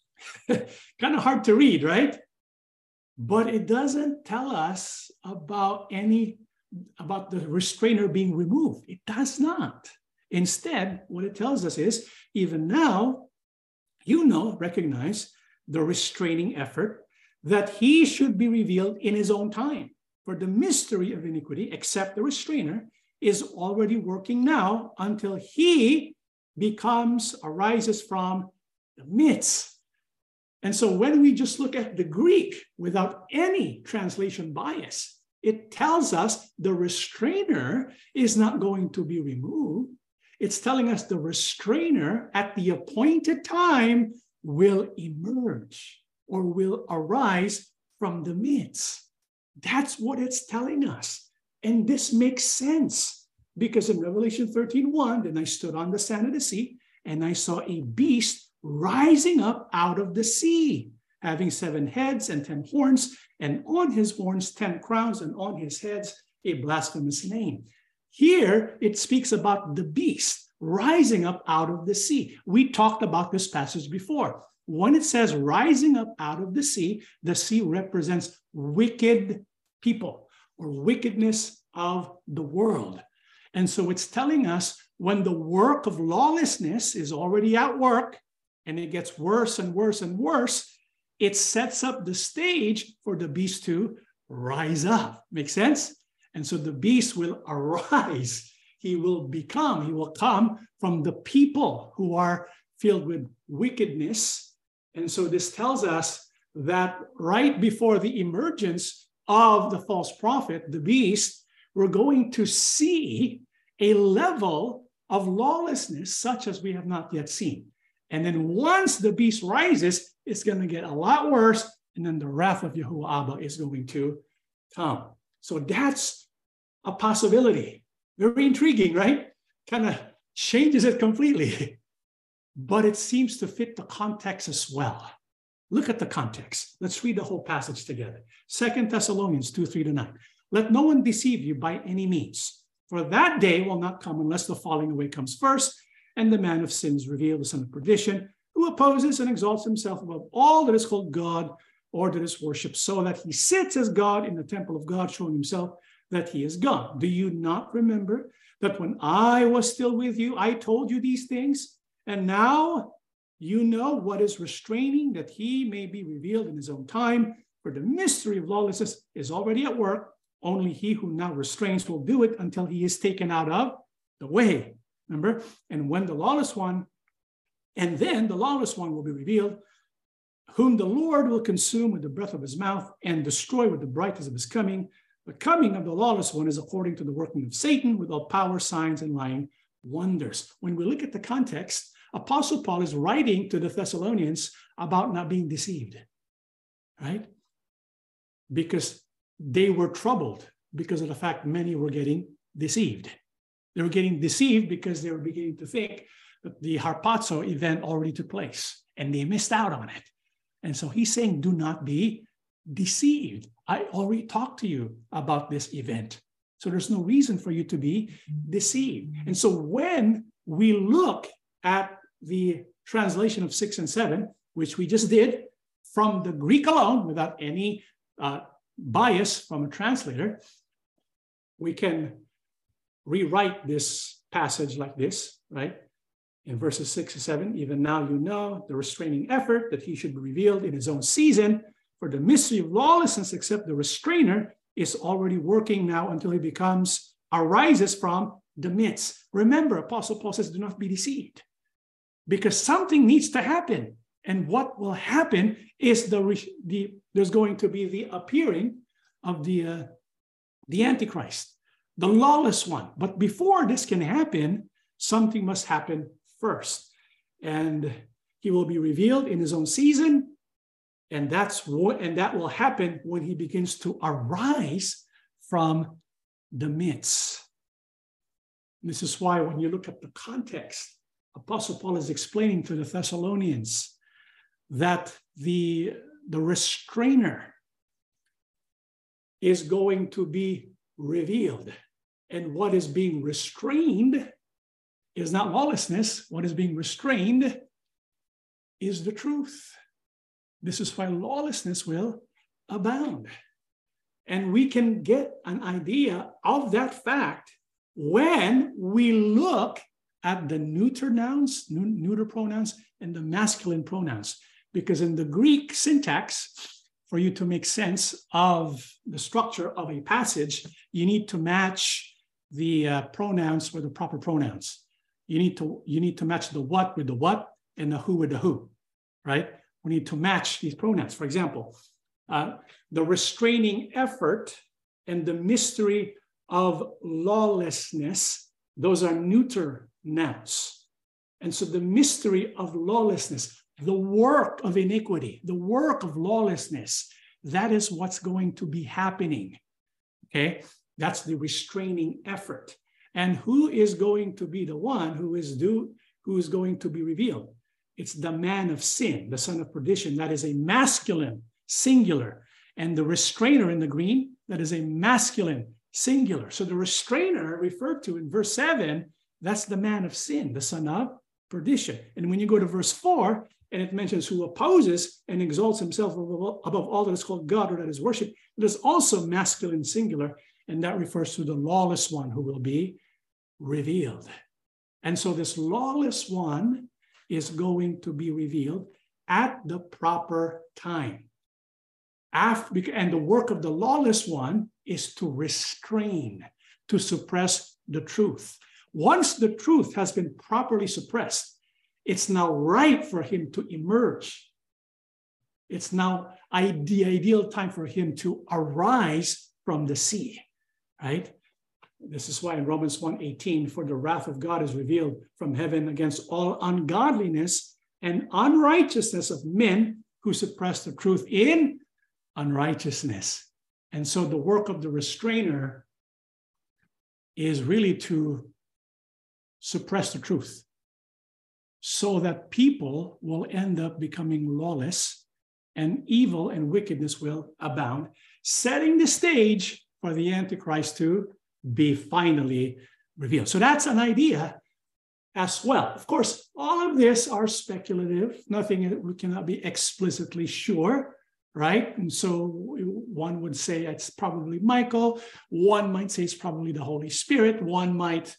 kind of hard to read, right? But it doesn't tell us about any about the restrainer being removed. It does not. Instead, what it tells us is even now, you know, recognize the restraining effort that he should be revealed in his own time. For the mystery of iniquity, except the restrainer, is already working now until he becomes, arises from the midst. And so when we just look at the Greek without any translation bias, it tells us the restrainer is not going to be removed. It's telling us the restrainer at the appointed time will emerge or will arise from the midst. That's what it's telling us. And this makes sense because in Revelation 13 1, then I stood on the sand of the sea and I saw a beast rising up out of the sea, having seven heads and 10 horns, and on his horns 10 crowns, and on his heads a blasphemous name. Here it speaks about the beast rising up out of the sea. We talked about this passage before. When it says rising up out of the sea, the sea represents wicked people or wickedness of the world. And so it's telling us when the work of lawlessness is already at work and it gets worse and worse and worse, it sets up the stage for the beast to rise up. Make sense? And so the beast will arise. He will become, he will come from the people who are filled with wickedness and so this tells us that right before the emergence of the false prophet, the beast, we're going to see a level of lawlessness such as we have not yet seen. And then once the beast rises, it's going to get a lot worse. And then the wrath of Yahuwah Abba is going to come. So that's a possibility. Very intriguing, right? Kind of changes it completely. But it seems to fit the context as well. Look at the context. Let's read the whole passage together. Second Thessalonians 2 3 to 9. Let no one deceive you by any means, for that day will not come unless the falling away comes first, and the man of sins revealed, the son of perdition, who opposes and exalts himself above all that is called God or that is worshipped, so that he sits as God in the temple of God, showing himself that he is God. Do you not remember that when I was still with you, I told you these things? And now you know what is restraining, that he may be revealed in his own time. For the mystery of lawlessness is already at work. Only he who now restrains will do it until he is taken out of the way. Remember? And when the lawless one, and then the lawless one will be revealed, whom the Lord will consume with the breath of his mouth and destroy with the brightness of his coming. The coming of the lawless one is according to the working of Satan with all power, signs, and lying wonders. When we look at the context, Apostle Paul is writing to the Thessalonians about not being deceived, right? Because they were troubled because of the fact many were getting deceived. They were getting deceived because they were beginning to think that the harpazo event already took place and they missed out on it. And so he's saying, do not be deceived. I already talked to you about this event. So there's no reason for you to be deceived. And so when we look at the translation of six and seven, which we just did from the Greek alone without any uh, bias from a translator, we can rewrite this passage like this, right? In verses six and seven, even now you know the restraining effort that he should be revealed in his own season, for the mystery of lawlessness, except the restrainer, is already working now until he becomes, arises from the midst. Remember, Apostle Paul says, do not be deceived because something needs to happen. And what will happen is the, the there's going to be the appearing of the, uh, the Antichrist, the lawless one. But before this can happen, something must happen first. And he will be revealed in his own season. And that's what, and that will happen when he begins to arise from the midst. This is why when you look at the context, Apostle Paul is explaining to the Thessalonians that the, the restrainer is going to be revealed. And what is being restrained is not lawlessness. What is being restrained is the truth. This is why lawlessness will abound. And we can get an idea of that fact when we look at the neuter nouns, neuter pronouns, and the masculine pronouns. Because in the Greek syntax, for you to make sense of the structure of a passage, you need to match the uh, pronouns with the proper pronouns. You need to you need to match the what with the what and the who with the who, right? We need to match these pronouns. For example, uh, the restraining effort and the mystery of lawlessness; those are neuter nouns. And so the mystery of lawlessness, the work of iniquity, the work of lawlessness, that is what's going to be happening. Okay, that's the restraining effort. And who is going to be the one who is due, who is going to be revealed? It's the man of sin, the son of perdition. That is a masculine, singular. And the restrainer in the Greek, that is a masculine, singular. So the restrainer referred to in verse 7 that's the man of sin, the son of perdition. And when you go to verse 4, and it mentions who opposes and exalts himself above all that is called God or that is worship, it is also masculine singular, and that refers to the lawless one who will be revealed. And so this lawless one is going to be revealed at the proper time. After, and the work of the lawless one is to restrain, to suppress the truth. Once the truth has been properly suppressed, it's now right for him to emerge. It's now the ideal time for him to arise from the sea, right? This is why in Romans 1:18, for the wrath of God is revealed from heaven against all ungodliness and unrighteousness of men who suppress the truth in unrighteousness. And so the work of the restrainer is really to suppress the truth so that people will end up becoming lawless and evil and wickedness will abound, setting the stage for the Antichrist to be finally revealed. So that's an idea as well. Of course, all of this are speculative, nothing we cannot be explicitly sure, right? And so one would say it's probably Michael, one might say it's probably the Holy Spirit, one might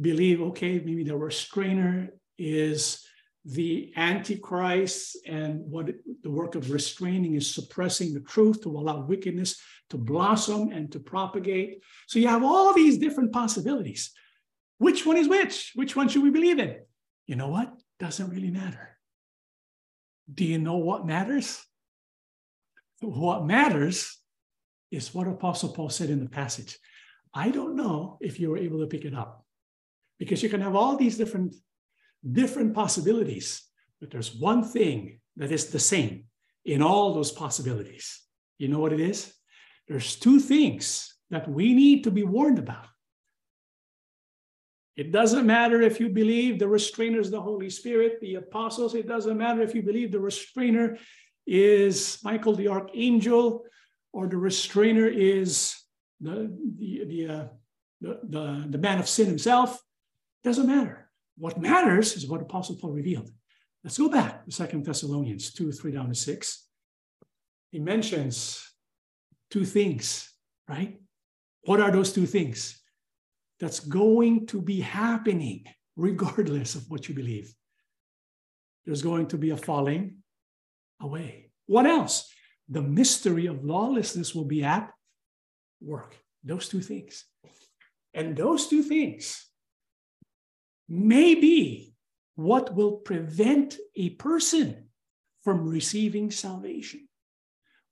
believe, okay, maybe the restrainer is the antichrist and what the work of restraining is suppressing the truth to allow wickedness to blossom and to propagate. So you have all these different possibilities. Which one is which? Which one should we believe in? You know what? Doesn't really matter. Do you know what matters? What matters is what apostle paul said in the passage. I don't know if you were able to pick it up because you can have all these different different possibilities, but there's one thing that is the same in all those possibilities. You know what it is? There's two things that we need to be warned about. It doesn't matter if you believe the restrainer is the Holy Spirit, the apostles. It doesn't matter if you believe the restrainer is Michael the archangel, or the restrainer is the the the, uh, the, the, the man of sin himself. Doesn't matter. What matters is what Apostle Paul revealed. Let's go back to Second Thessalonians 2, 3 down to 6. He mentions two things, right? What are those two things? That's going to be happening regardless of what you believe. There's going to be a falling away. What else? The mystery of lawlessness will be at work. Those two things. And those two things may be what will prevent a person from receiving salvation.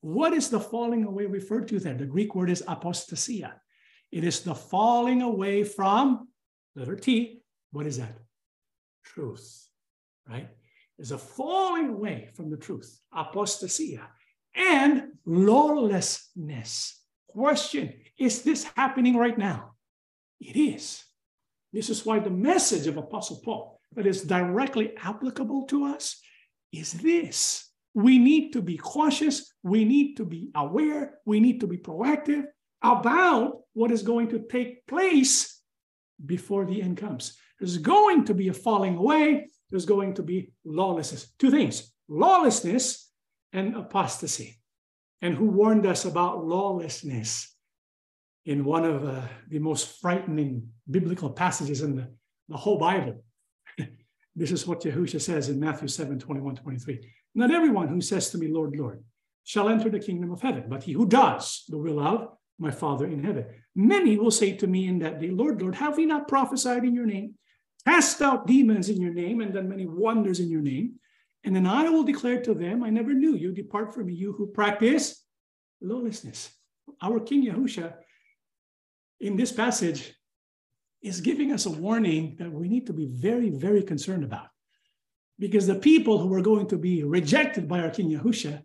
What is the falling away referred to there? The Greek word is apostasia. It is the falling away from, letter T, what is that? Truth, right? There's a falling away from the truth, apostasia, and lawlessness. Question Is this happening right now? It is. This is why the message of Apostle Paul that is directly applicable to us is this. We need to be cautious. We need to be aware. We need to be proactive about what is going to take place before the end comes. There's going to be a falling away. There's going to be lawlessness. Two things lawlessness and apostasy. And who warned us about lawlessness? In one of uh, the most frightening biblical passages in the, the whole Bible. this is what Yahusha says in Matthew 7 21 23. Not everyone who says to me, Lord, Lord, shall enter the kingdom of heaven, but he who does the will of my Father in heaven. Many will say to me in that day, Lord, Lord, have we not prophesied in your name, cast out demons in your name, and done many wonders in your name? And then I will declare to them, I never knew you. Depart from me, you who practice lawlessness. Our King Yahusha in this passage is giving us a warning that we need to be very, very concerned about. Because the people who are going to be rejected by our King Yahusha,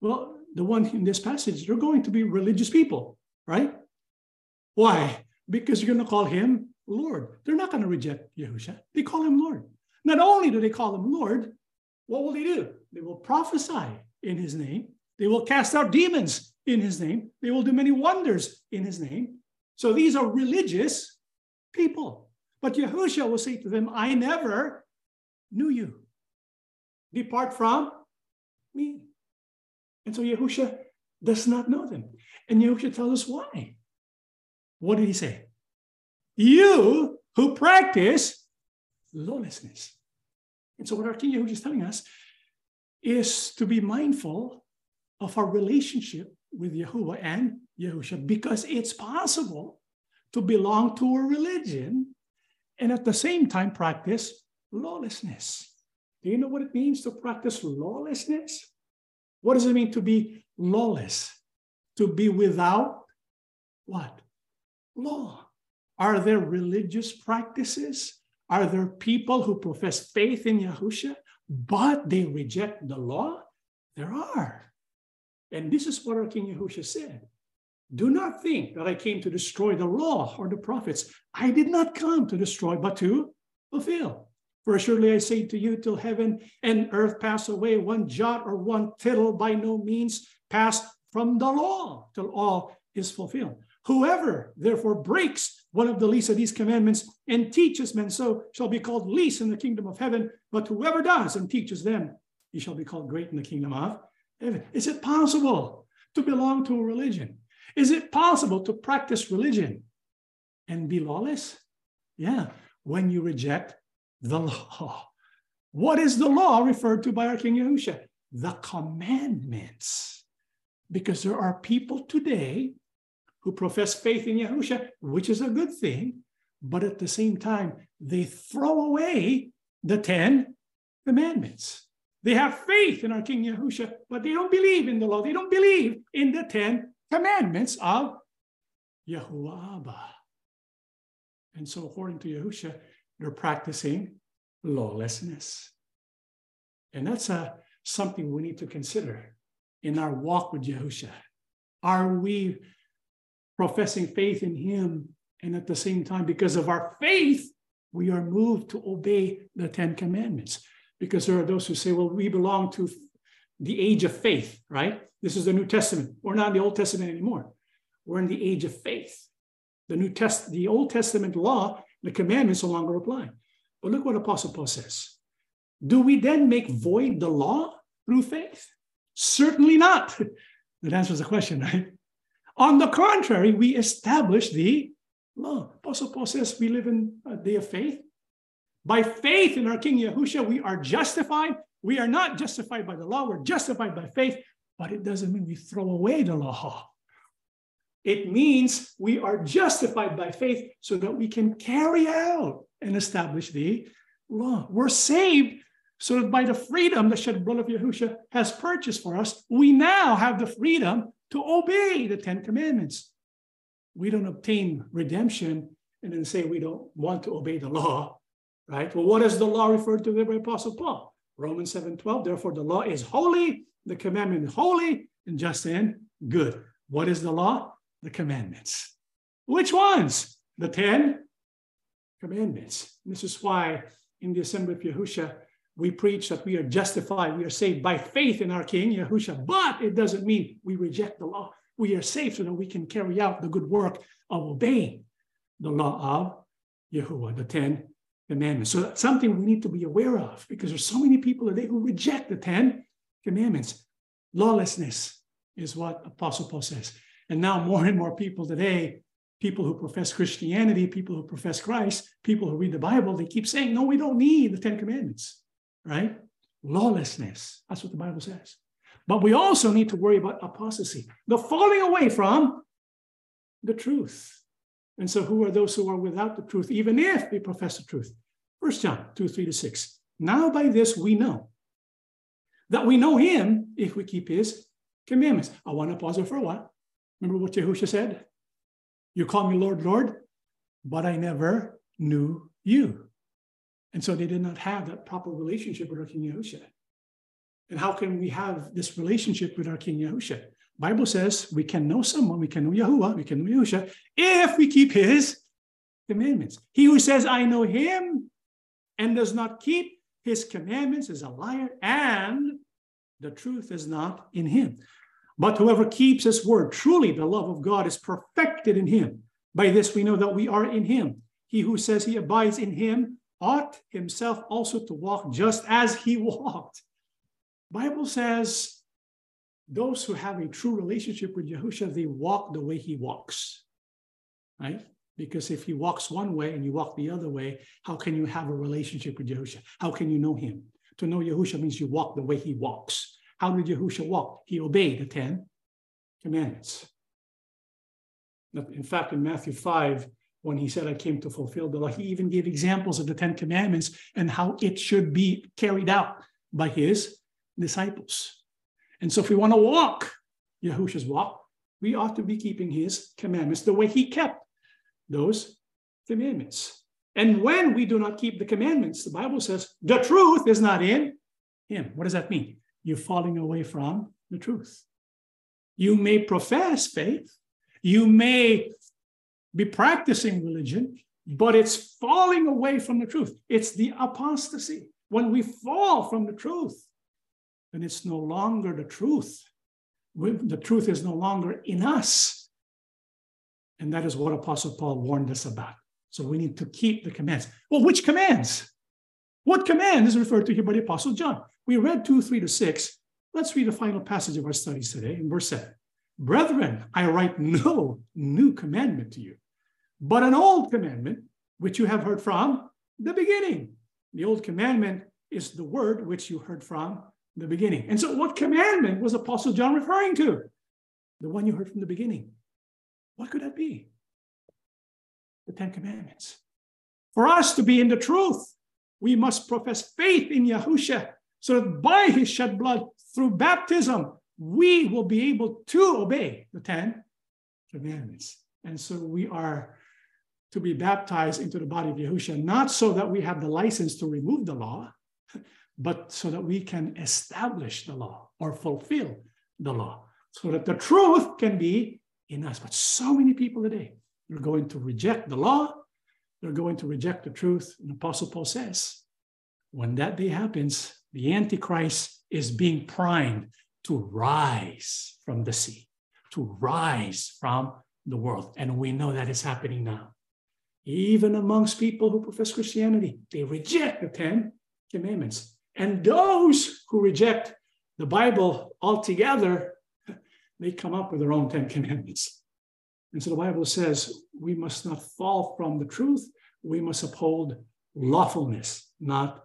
well, the one in this passage, they're going to be religious people, right? Why? Because you're going to call him Lord. They're not going to reject Yahusha. They call him Lord. Not only do they call him Lord, what will they do? They will prophesy in his name. They will cast out demons in his name. They will do many wonders in his name. So these are religious people. But Yahushua will say to them, I never knew you. Depart from me. And so Yahushua does not know them. And Yahushua tells us why. What did he say? You who practice lawlessness. And so what our King Yahushua is telling us is to be mindful of our relationship with Yahuwah and Yahusha because it's possible to belong to a religion and at the same time practice lawlessness. Do you know what it means to practice lawlessness? What does it mean to be lawless? To be without what? Law. Are there religious practices? Are there people who profess faith in Yahusha, but they reject the law? There are. And this is what our King Yahusha said. Do not think that I came to destroy the law or the prophets. I did not come to destroy, but to fulfill. For assuredly I say to you, till heaven and earth pass away, one jot or one tittle by no means pass from the law till all is fulfilled. Whoever therefore breaks one of the least of these commandments and teaches men so shall be called least in the kingdom of heaven. But whoever does and teaches them, he shall be called great in the kingdom of heaven. Is it possible to belong to a religion? Is it possible to practice religion and be lawless? Yeah, when you reject the law. What is the law referred to by our King Yahusha? The commandments. Because there are people today who profess faith in Yahusha, which is a good thing, but at the same time, they throw away the 10 commandments. They have faith in our King Yahusha, but they don't believe in the law. They don't believe in the 10 commandments of Yahuwah. And so, according to Yahusha, they're practicing lawlessness. And that's a, uh, something we need to consider in our walk with Yahusha. Are we professing faith in Him? And at the same time, because of our faith, we are moved to obey the Ten Commandments. Because there are those who say, well, we belong to the age of faith, right? This is the New Testament. We're not in the Old Testament anymore. We're in the age of faith. The New Test, the Old Testament law, the commandments no longer apply. But look what Apostle Paul says. Do we then make void the law through faith? Certainly not. That answers the question, right? On the contrary, we establish the law. Apostle Paul says we live in a day of faith. By faith in our King Yahushua, we are justified. We are not justified by the law, we're justified by faith, but it doesn't mean we throw away the law. It means we are justified by faith so that we can carry out and establish the law. We're saved so that by the freedom the shed blood of Yahushua has purchased for us, we now have the freedom to obey the Ten Commandments. We don't obtain redemption and then say we don't want to obey the law, right? Well, what does the law refer to by Apostle Paul? Romans 7 12, therefore the law is holy, the commandment holy and just and good. What is the law? the commandments. Which ones? The 10 commandments. This is why in the assembly of Yahusha, we preach that we are justified, we are saved by faith in our King, Yahusha, but it doesn't mean we reject the law. We are saved so that we can carry out the good work of obeying the law of Yahuwah, the 10 commandments. So that's something we need to be aware of because there's so many people today who reject the 10 commandments. Lawlessness is what Apostle Paul says. And now more and more people today, people who profess Christianity, people who profess Christ, people who read the Bible, they keep saying, no, we don't need the Ten Commandments, right? Lawlessness. That's what the Bible says. But we also need to worry about apostasy, the falling away from the truth. And so, who are those who are without the truth, even if they profess the truth? First John 2 3 to 6. Now, by this we know that we know him if we keep his commandments. I want to pause there for a while. Remember what Yahusha said? You call me Lord, Lord, but I never knew you. And so they did not have that proper relationship with our King Yahusha. And how can we have this relationship with our King Yahusha? Bible says we can know someone, we can know Yahuwah, we can know Yahusha, if we keep his commandments. He who says, I know him and does not keep his commandments is a liar, and the truth is not in him. But whoever keeps his word, truly the love of God is perfected in him. By this we know that we are in him. He who says he abides in him ought himself also to walk just as he walked. Bible says those who have a true relationship with Yahushua, they walk the way he walks, right? Because if he walks one way and you walk the other way, how can you have a relationship with Yahushua? How can you know him? To know Yahushua means you walk the way he walks. How did Yahushua walk? He obeyed the Ten Commandments. In fact, in Matthew 5, when he said, I came to fulfill the law, he even gave examples of the Ten Commandments and how it should be carried out by his disciples. And so if we want to walk Yahushua's walk, we ought to be keeping his commandments the way he kept those commandments. And when we do not keep the commandments, the Bible says the truth is not in him. What does that mean? You're falling away from the truth. You may profess faith, you may be practicing religion, but it's falling away from the truth. It's the apostasy. When we fall from the truth, then it's no longer the truth. The truth is no longer in us. And that is what Apostle Paul warned us about. So we need to keep the commands. Well, which commands? What command is referred to here by the Apostle John? We read 2, 3 to 6. Let's read the final passage of our studies today in verse 7. Brethren, I write no new commandment to you, but an old commandment which you have heard from the beginning. The old commandment is the word which you heard from the beginning. And so, what commandment was Apostle John referring to? The one you heard from the beginning. What could that be? The Ten Commandments. For us to be in the truth, we must profess faith in Yahusha, so that by his shed blood through baptism, we will be able to obey the Ten Commandments. And so we are to be baptized into the body of Yahushua, not so that we have the license to remove the law, but so that we can establish the law or fulfill the law, so that the truth can be in us. But so many people today they're going to reject the law, they're going to reject the truth. And Apostle Paul says, when that day happens, the Antichrist is being primed to rise from the sea, to rise from the world. And we know that is happening now even amongst people who profess Christianity. They reject the Ten Commandments. And those who reject the Bible altogether, they come up with their own Ten Commandments. And so the Bible says we must not fall from the truth. We must uphold lawfulness, not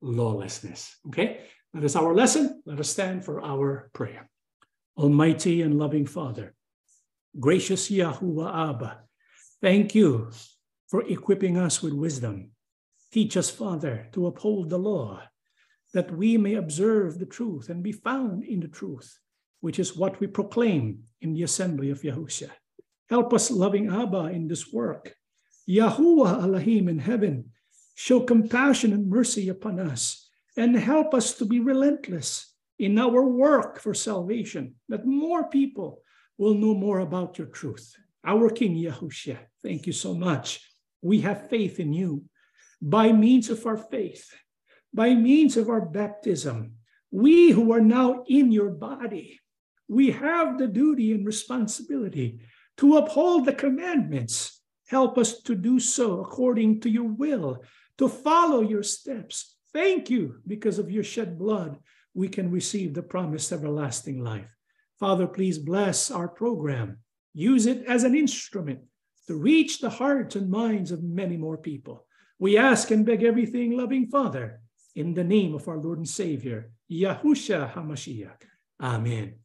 lawlessness. Okay? That is our lesson. Let us stand for our prayer. Almighty and loving Father, gracious Yahuwah Abba, thank you for equipping us with wisdom. Teach us, Father, to uphold the law, that we may observe the truth and be found in the truth, which is what we proclaim in the assembly of Yahushua. Help us, loving Abba, in this work. Yahuwah Elohim in heaven, show compassion and mercy upon us, and help us to be relentless in our work for salvation, that more people will know more about your truth. Our King Yahushua, thank you so much we have faith in you. By means of our faith, by means of our baptism, we who are now in your body, we have the duty and responsibility to uphold the commandments. Help us to do so according to your will, to follow your steps. Thank you, because of your shed blood, we can receive the promised everlasting life. Father, please bless our program. Use it as an instrument to reach the hearts and minds of many more people. We ask and beg everything, loving Father, in the name of our Lord and Savior, Yahusha HaMashiach. Amen.